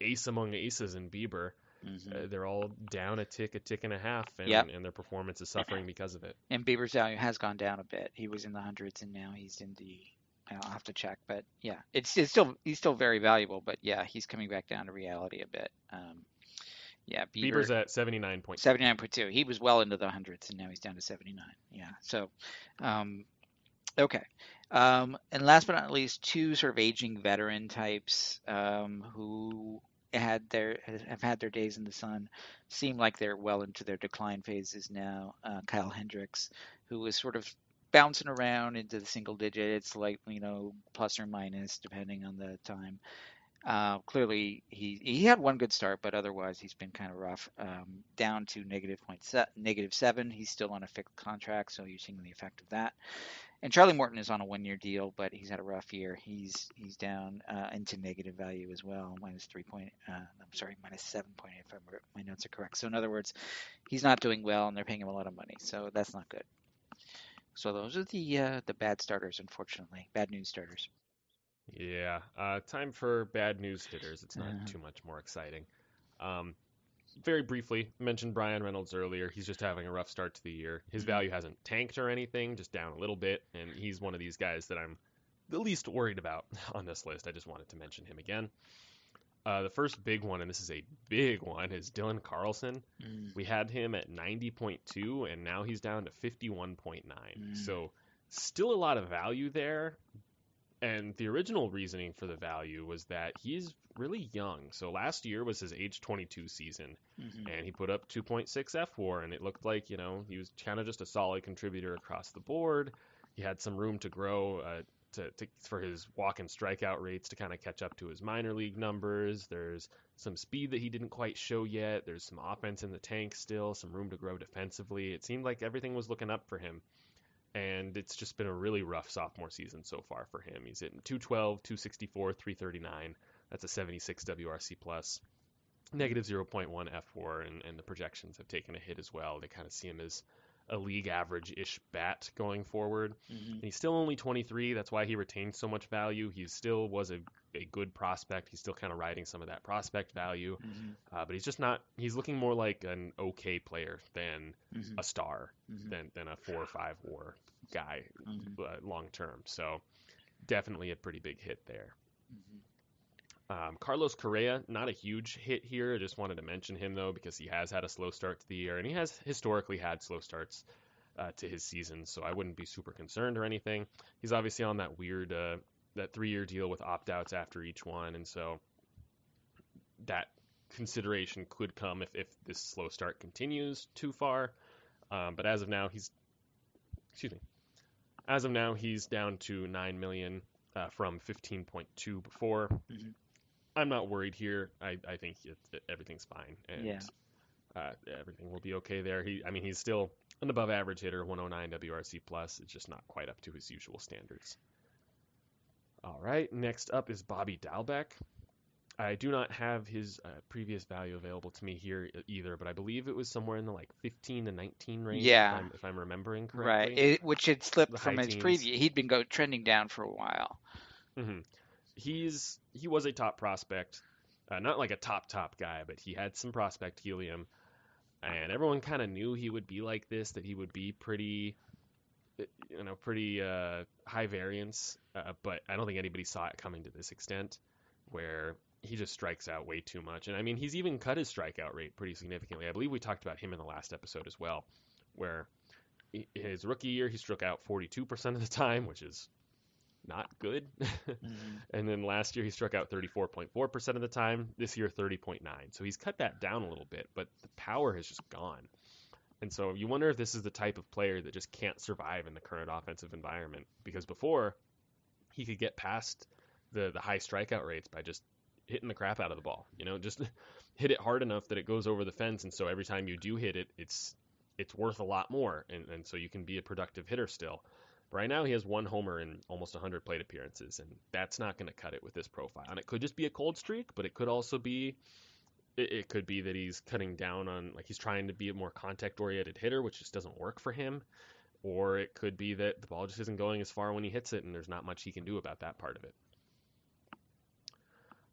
ace among aces in Bieber, mm-hmm. uh, they're all down a tick, a tick and a half, and, yep. and their performance is suffering because of it. And Bieber's value has gone down a bit. He was in the hundreds, and now he's in the I'll have to check, but yeah, it's it's still he's still very valuable, but yeah, he's coming back down to reality a bit. Um, yeah, Bieber, Bieber's at seventy nine point seventy nine point two. He was well into the hundreds, and now he's down to seventy nine. Yeah, so um, okay. Um, and last but not least, two sort of aging veteran types um, who had their have had their days in the sun, seem like they're well into their decline phases now. Uh, Kyle Hendricks, who was sort of bouncing around into the single digits, like you know, plus or minus depending on the time. Uh, clearly, he he had one good start, but otherwise he's been kind of rough. Um, down to negative point se- negative seven. He's still on a fixed contract, so you're seeing the effect of that. And Charlie Morton is on a one-year deal, but he's had a rough year. He's he's down uh, into negative value as well, minus three point. Uh, I'm sorry, minus seven point. If my notes are correct. So in other words, he's not doing well, and they're paying him a lot of money. So that's not good. So those are the uh, the bad starters, unfortunately, bad news starters. Yeah, uh, time for bad news hitters. It's not too much more exciting. Um, very briefly, mentioned Bryan Reynolds earlier. He's just having a rough start to the year. His mm-hmm. value hasn't tanked or anything, just down a little bit, and he's one of these guys that I'm the least worried about on this list. I just wanted to mention him again. Uh, the first big one, and this is a big one, is Dylan Carlson. Mm. We had him at 90.2, and now he's down to 51.9. Mm. So still a lot of value there. And the original reasoning for the value was that he's really young. So last year was his age 22 season, mm-hmm. and he put up 2.6 fWAR, and it looked like you know he was kind of just a solid contributor across the board. He had some room to grow. Uh, to, to, for his walk and strikeout rates to kind of catch up to his minor league numbers. There's some speed that he didn't quite show yet. There's some offense in the tank still, some room to grow defensively. It seemed like everything was looking up for him. And it's just been a really rough sophomore season so far for him. He's hitting 212, 264, 339. That's a 76 WRC plus. Negative 0.1 fWAR, and, and the projections have taken a hit as well. They kind of see him as a league average ish bat going forward. Mm-hmm. he's still only 23. That's why he retained so much value. He still was a, a good prospect. He's still kind of riding some of that prospect value. Mm-hmm. Uh, but he's just not, he's looking more like an okay player than mm-hmm. a star, mm-hmm. than, than a four or five war guy mm-hmm. uh, long term. So definitely a pretty big hit there. Um, Carlos Correa, not a huge hit here. I just wanted to mention him though because he has had a slow start to the year, and he has historically had slow starts uh, to his season, so I wouldn't be super concerned or anything. He's obviously on that weird uh, that three-year deal with opt-outs after each one, and so that consideration could come if, if this slow start continues too far. Um, but as of now, he's excuse me. As of now, he's down to nine million uh, from 15.2 before. Mm-hmm. I'm not worried here. I, I think it, it, everything's fine, and yeah. uh, everything will be okay there. He, I mean, he's still an above average hitter, 109 WRC plus. It's just not quite up to his usual standards. All right, next up is Bobby Dalbec. I do not have his uh, previous value available to me here either, but I believe it was somewhere in the like 15 to 19 range. Yeah, if I'm, if I'm remembering correctly. Right, it, which had slipped the from his previous. He'd been go trending down for a while. Mm-hmm he's he was a top prospect, uh, not like a top top guy, but he had some prospect helium, and everyone kind of knew he would be like this, that he would be pretty you know, pretty uh, high variance, uh, but I don't think anybody saw it coming to this extent, where he just strikes out way too much. And I mean, he's even cut his strikeout rate pretty significantly. I believe we talked about him in the last episode as well, where his rookie year he struck out 42% of the time, which is not good. mm-hmm. And then last year he struck out 34.4% of the time. This year 30.9. So he's cut that down a little bit, but the power has just gone. And so you wonder if this is the type of player that just can't survive in the current offensive environment because before he could get past the the high strikeout rates by just hitting the crap out of the ball. You know, just hit it hard enough that it goes over the fence and so every time you do hit it, it's it's worth a lot more and, and so you can be a productive hitter still. Right now he has one homer in almost 100 plate appearances and that's not going to cut it with this profile. And it could just be a cold streak, but it could also be it, could be that he's cutting down on like he's trying to be a more contact oriented hitter, which just doesn't work for him. Or it could be that the ball just isn't going as far when he hits it, and there's not much he can do about that part of it.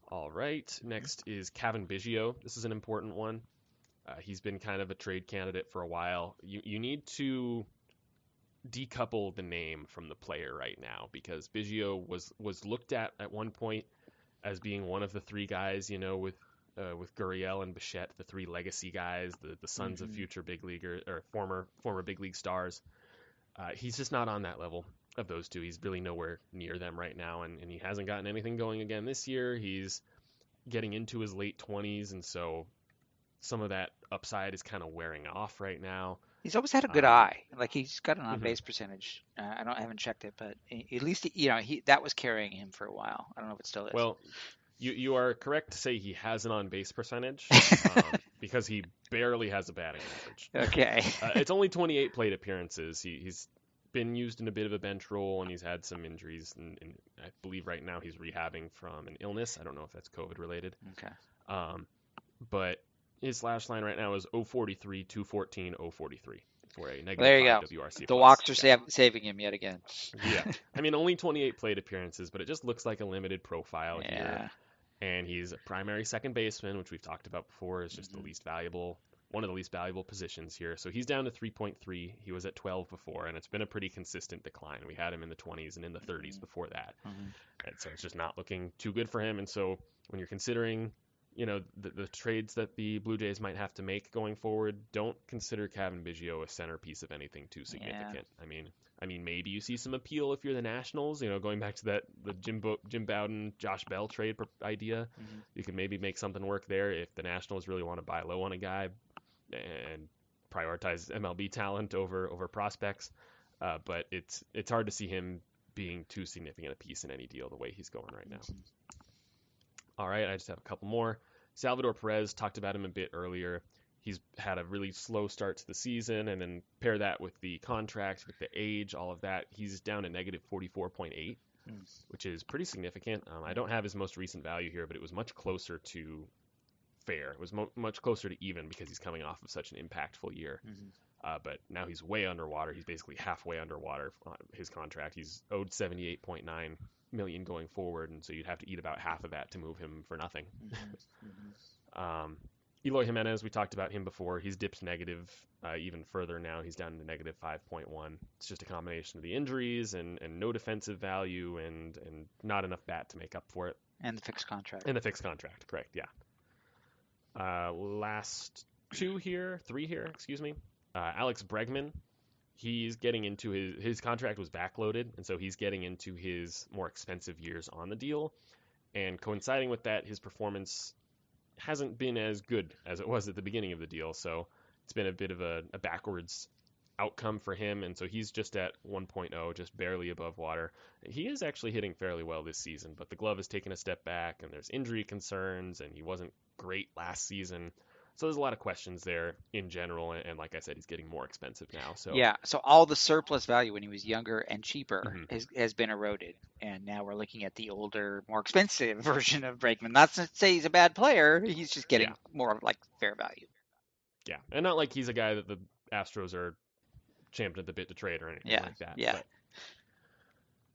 All right, next is Cavan Biggio. This is an important one. Uh, he's been kind of a trade candidate for a while. You you need to decouple the name from the player right now because Biggio was was looked at at one point as being one of the three guys, you know, with uh, with Gurriel and Bichette, the three legacy guys, the the sons mm-hmm. of future big leaguer or former former big league stars. Uh, he's just not on that level of those two. He's really nowhere near them right now, and, and he hasn't gotten anything going again this year. He's getting into his late 20s, and so some of that upside is kind of wearing off right now. He's always had a good um, eye. Like he's got an on base mm-hmm. percentage. Uh, I don't I haven't checked it, but at least you know he that was carrying him for a while. I don't know if it still is. Well, you you are correct to say he has an on base percentage um, because he barely has a batting average. Okay. uh, it's only 28 plate appearances. He, he's been used in a bit of a bench role and he's had some injuries. And, and, I believe right now he's rehabbing from an illness. I don't know if that's COVID related. Okay. Um, but his slash line right now is 043, 214, 043 for a negative there you go. WRC. The walks are saving him yet again. yeah. I mean, only 28 plate appearances, but it just looks like a limited profile yeah. here and he's a primary second baseman, which we've talked about before, is just mm-hmm. the least valuable, one of the least valuable positions here. So he's down to 3.3. He was at 12 before, and it's been a pretty consistent decline. We had him in the 20s and in the 30s mm-hmm. before that, mm-hmm. and so it's just not looking too good for him. And so when you're considering, you know, the, the trades that the Blue Jays might have to make going forward, don't consider Cavan Biggio a centerpiece of anything too significant. Yeah. I mean, I mean, maybe you see some appeal if you're the Nationals. You know, going back to that the Jim Bo- Jim Bowden Josh Bell trade idea, mm-hmm. you can maybe make something work there if the Nationals really want to buy low on a guy and prioritize MLB talent over over prospects. Uh, but it's it's hard to see him being too significant a piece in any deal the way he's going right now. Mm-hmm. All right, I just have a couple more. Salvador Perez talked about him a bit earlier he's had a really slow start to the season, and then pair that with the contract, with the age, all of that, he's down to negative 44.8, mm. which is pretty significant. Um, I don't have his most recent value here, but it was much closer to fair. It was mo- much closer to even because he's coming off of such an impactful year. Mm-hmm. Uh, but now he's way underwater. He's basically halfway underwater. on his contract, he's owed 78.9 million going forward, and so you'd have to eat about half of that to move him for nothing. Mm-hmm. mm-hmm. um, Eloy Jimenez, we talked about him before. He's dipped negative uh, even further now. He's down to negative 5.1. It's just a combination of the injuries and, and no defensive value and, and not enough bat to make up for it. And the fixed contract. And the fixed contract, correct, yeah. Uh, last two here, three here, excuse me. Uh, Alex Bregman, he's getting into his his contract was backloaded, and so he's getting into his more expensive years on the deal. And coinciding with that, his performance hasn't been as good as it was at the beginning of the deal. So it's been a bit of a, a backwards outcome for him, and so he's just at 1.0, just barely above water. He is actually hitting fairly well this season, but the glove has taken a step back, and there's injury concerns, and he wasn't great last season. So there's a lot of questions there in general, and, like I said, he's getting more expensive now. So yeah, so all the surplus value when he was younger and cheaper mm-hmm. has, has been eroded, and now we're looking at the older, more expensive version of Bregman. Not to say he's a bad player, he's just getting yeah. more like fair value. Yeah, and not like he's a guy that the Astros are champing at the bit to trade or anything yeah. like that. Yeah. But...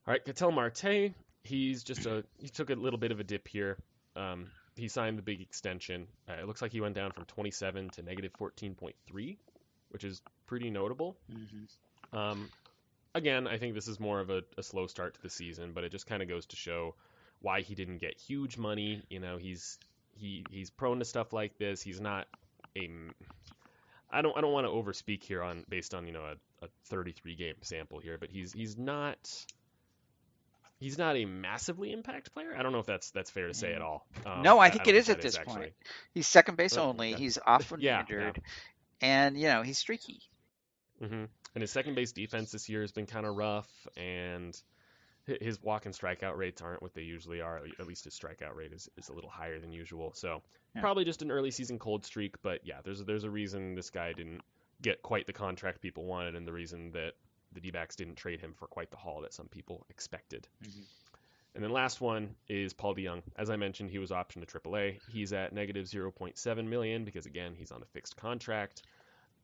All right, Ketel Marte, he's just a he took a little bit of a dip here. Um, he signed the big extension. Uh, it looks like he went down from 27 to negative 14.3, which is pretty notable. Mm-hmm. Um, again, I think this is more of a, a slow start to the season, but it just kind of goes to show why he didn't get huge money. You know, he's he he's prone to stuff like this. He's not a I don't I don't want to overspeak here on based on you know a, a 33 game sample here, but he's he's not he's not a massively impact player. I don't know if that's that's fair to say at Mm. all. Um, no, I I think don't it is at this point. He's second base only. yeah. He's often Yeah, injured, and you know he's streaky. hmm And his second base defense this year has been kind of rough, and his walk and strikeout rates aren't what they usually are. At least his strikeout rate is, is a little higher than usual. So Yeah. probably just an early season cold streak. But yeah, there's there's a reason this guy didn't get quite the contract people wanted, and the reason that the D-backs didn't trade him for quite the haul that some people expected. Mhm. And then last one is Paul DeJong. As I mentioned, he was optioned to AAA. He's at negative 0.7 million because again he's on a fixed contract.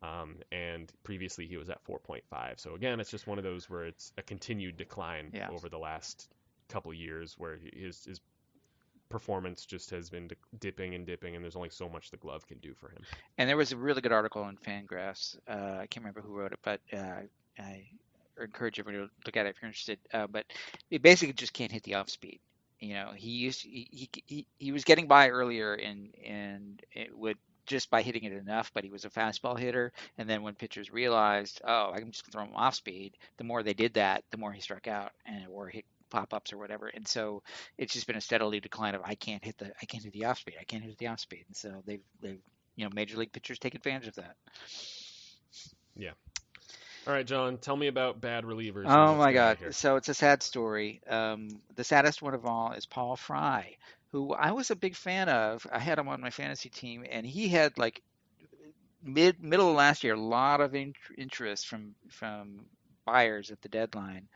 Um, and previously he was at 4.5. So again, it's just one of those where it's a continued decline Yeah. over the last couple years, where his his performance just has been dipping and dipping, and there's only so much the glove can do for him. And there was a really good article in Fangraphs. Uh, I can't remember who wrote it, but uh, I encourage everyone to look at it if you're interested. Uh, but it basically just can't hit the off speed. You know, he used he he, he, was getting by earlier and and it would just by hitting it enough, but he was a fastball hitter. And then when pitchers realized, oh, I can just throw him off speed, the more they did that, the more he struck out and or hit pop ups or whatever. And so it's just been a steadily decline of I can't hit the I can't hit the off speed. I can't hit the off speed. And so they've they've you know major league pitchers take advantage of that. All right, John, tell me about bad relievers. Oh my God! So it's a sad story. Um, the saddest one of all is Paul Fry, who I was a big fan of. I had him on my fantasy team, and he had like mid middle of last year a lot of in, interest from from buyers at the deadline,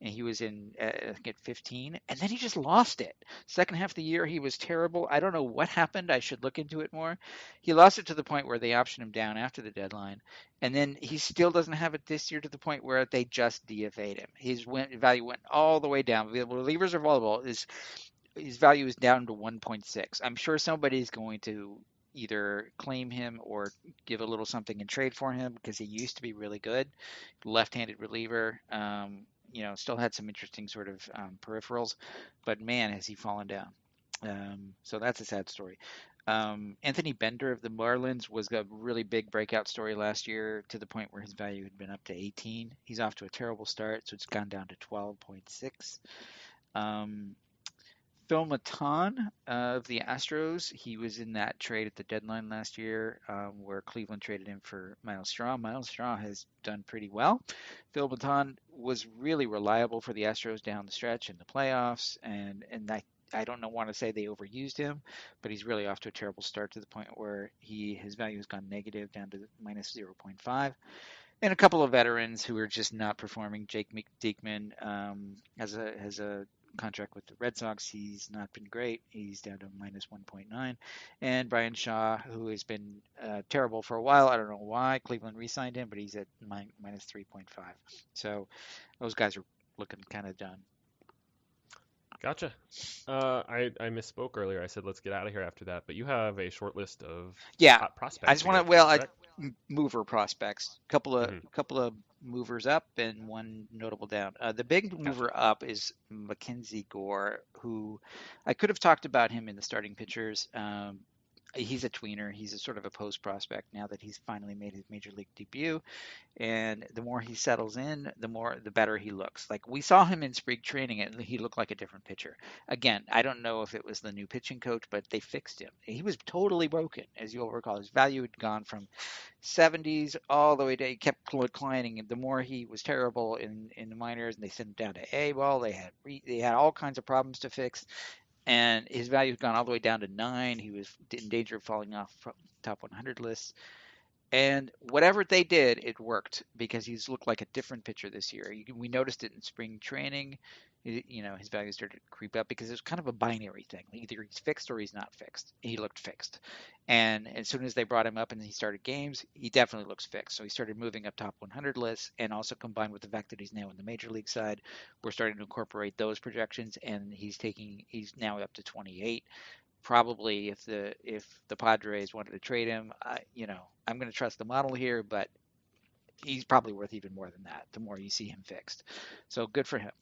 and he was in uh, I think at 15, and then he just lost it. Second half of the year, he was terrible. I don't know what happened. I should look into it more. He lost it to the point where they optioned him down after the deadline, and then he still doesn't have it this year to the point where they just DFA'd him. His went, value went all the way down. The Relievers are vulnerable. His his value is down to 1.6. I'm sure somebody's going to either claim him or give a little something in trade for him because he used to be really good, left-handed reliever. Um, you know, still had some interesting sort of um, peripherals, but man, has he fallen down. Um, so that's a sad story. Um, Anthony Bender of the Marlins was a really big breakout story last year to the point where his value had been up to 18. He's off to a terrible start, so it's gone down to 12.6. Um, Phil Maton uh, of the Astros, he was in that trade at the deadline last year um, where Cleveland traded him for Myles Straw. Myles Straw has done pretty well. Phil Maton was really reliable for the Astros down the stretch in the playoffs, and, and I, I don't know, want to say they overused him, but he's really off to a terrible start to the point where he his value has gone negative down to minus 0.5 and a couple of veterans who are just not performing. Jake Diekman um, has a has a contract with the Red Sox. He's not been great. He's down to minus 1.9. And Bryan Shaw, who has been uh, terrible for a while. I don't know why Cleveland re-signed him, but he's at min- minus 3.5. So those guys are looking kind of done. Gotcha. Uh, I, I misspoke earlier. I said let's get out of here after that, but you have a short list of Yeah, prospects. I just want to. Well, I, mover prospects. Couple of Mhm. couple of movers up and one notable down. Uh, the big mover up is Mackenzie Gore, who I could have talked about him in the starting pitchers. Um, he's a tweener. He's a sort of a post prospect now that he's finally made his major league debut. And the more he settles in, the more the better he looks. Like we saw him in spring training, and he looked like a different pitcher. Again, I don't know if it was the new pitching coach, but they fixed him. He was totally broken, as you'll recall. His value had gone from 70s all the way to he kept declining. The more he was terrible in in the minors, and they sent him down to A ball, they had re, they had all kinds of problems to fix and his value has gone all the way down to nine. He was in danger of falling off top 100 lists. And whatever they did, it worked because he's looked like a different pitcher this year. We noticed it in spring training. You know, his value started to creep up because it was kind of a binary thing. Either he's fixed or he's not fixed. He looked fixed. And as soon as they brought him up and he started games, he definitely looks fixed. So he started moving up top 100 lists, and also combined with the fact that he's now in the major league side, we're starting to incorporate those projections, and he's taking he's now up to 28. Probably if the if the Padres wanted to trade him, I, you know, I'm going to trust the model here, but he's probably worth even more than that. The more you see him fixed, so good for him.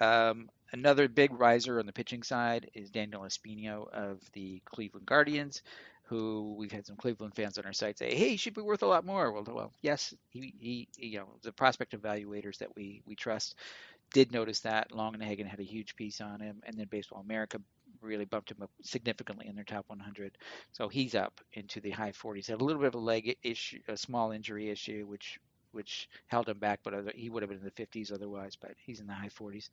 Um, another big riser on the pitching side is Daniel Espino of the Cleveland Guardians, who we've had some Cleveland fans on our site say, "Hey, he should be worth a lot more." Well, well, yes, he, he you know the prospect evaluators that we we trust did notice that. Long and Longenhagen had a huge piece on him, and then Baseball America really bumped him up significantly in their top 100. So he's up into the high 40s. Had a little bit of a leg issue, a small injury issue, which which held him back, but other, he would have been in the 50s otherwise, but he's in the high 40s.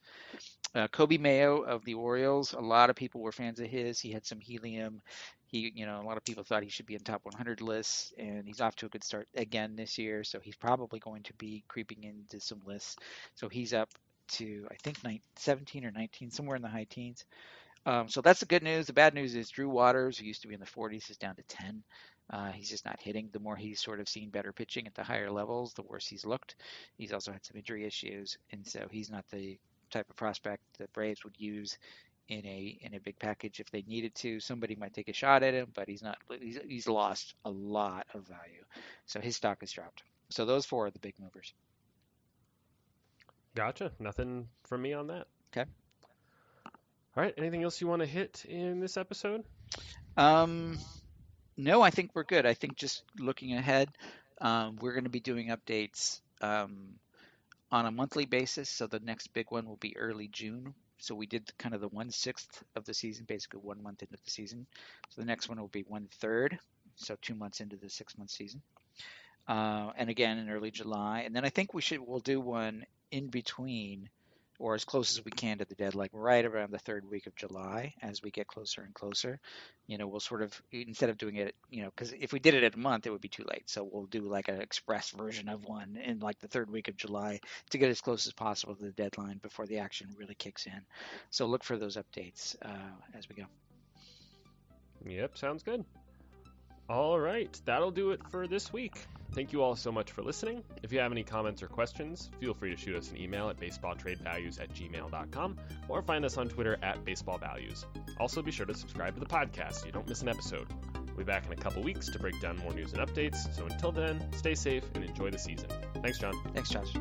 Uh, Coby Mayo of the Orioles, a lot of people were fans of his. He had some helium. He, you know, a lot of people thought he should be in top 100 lists, and he's off to a good start again this year. So he's probably going to be creeping into some lists. So he's up to I think 19, 17 or 19, somewhere in the high teens. Um, so that's the good news. The bad news is Drew Waters, who used to be in the 40s, is down to 10. Uh, he's just not hitting. The more he's sort of seen better pitching at the higher levels, the worse he's looked. He's also had some injury issues, and so he's not the type of prospect that Braves would use in a in a big package if they needed to. Somebody might take a shot at him, but he's not. He's, he's lost a lot of value, so his stock has dropped. So those four are the big movers. Gotcha. Nothing from me on that. Okay. All right. Anything else you want to hit in this episode? Um, no, I think we're good. I think just looking ahead, um, we're going to be doing updates um, on a monthly basis. So the next big one will be early June. So we did kind of the one sixth of the season, basically one month into the season. So the next one will be one third, so two months into the six month season. Uh, and again in early July, and then I think we should we'll do one in between or as close as we can to the deadline, right around the third week of July as we get closer and closer. You know, we'll sort of, instead of doing it, you know, because if we did it at a month, it would be too late. So we'll do like an express version of one in like the third week of July to get as close as possible to the deadline before the action really kicks in. So look for those updates uh, as we go. Yep, sounds good. All right, that'll do it for this week. Thank you all so much for listening. If you have any comments or questions, feel free to shoot us an email at baseballtradevalues at gmail.com or find us on Twitter at baseballvalues. Also, be sure to subscribe to the podcast so you don't miss an episode. We'll be back in a couple weeks to break down more news and updates. So until then, stay safe and enjoy the season. Thanks, John. Thanks, Josh.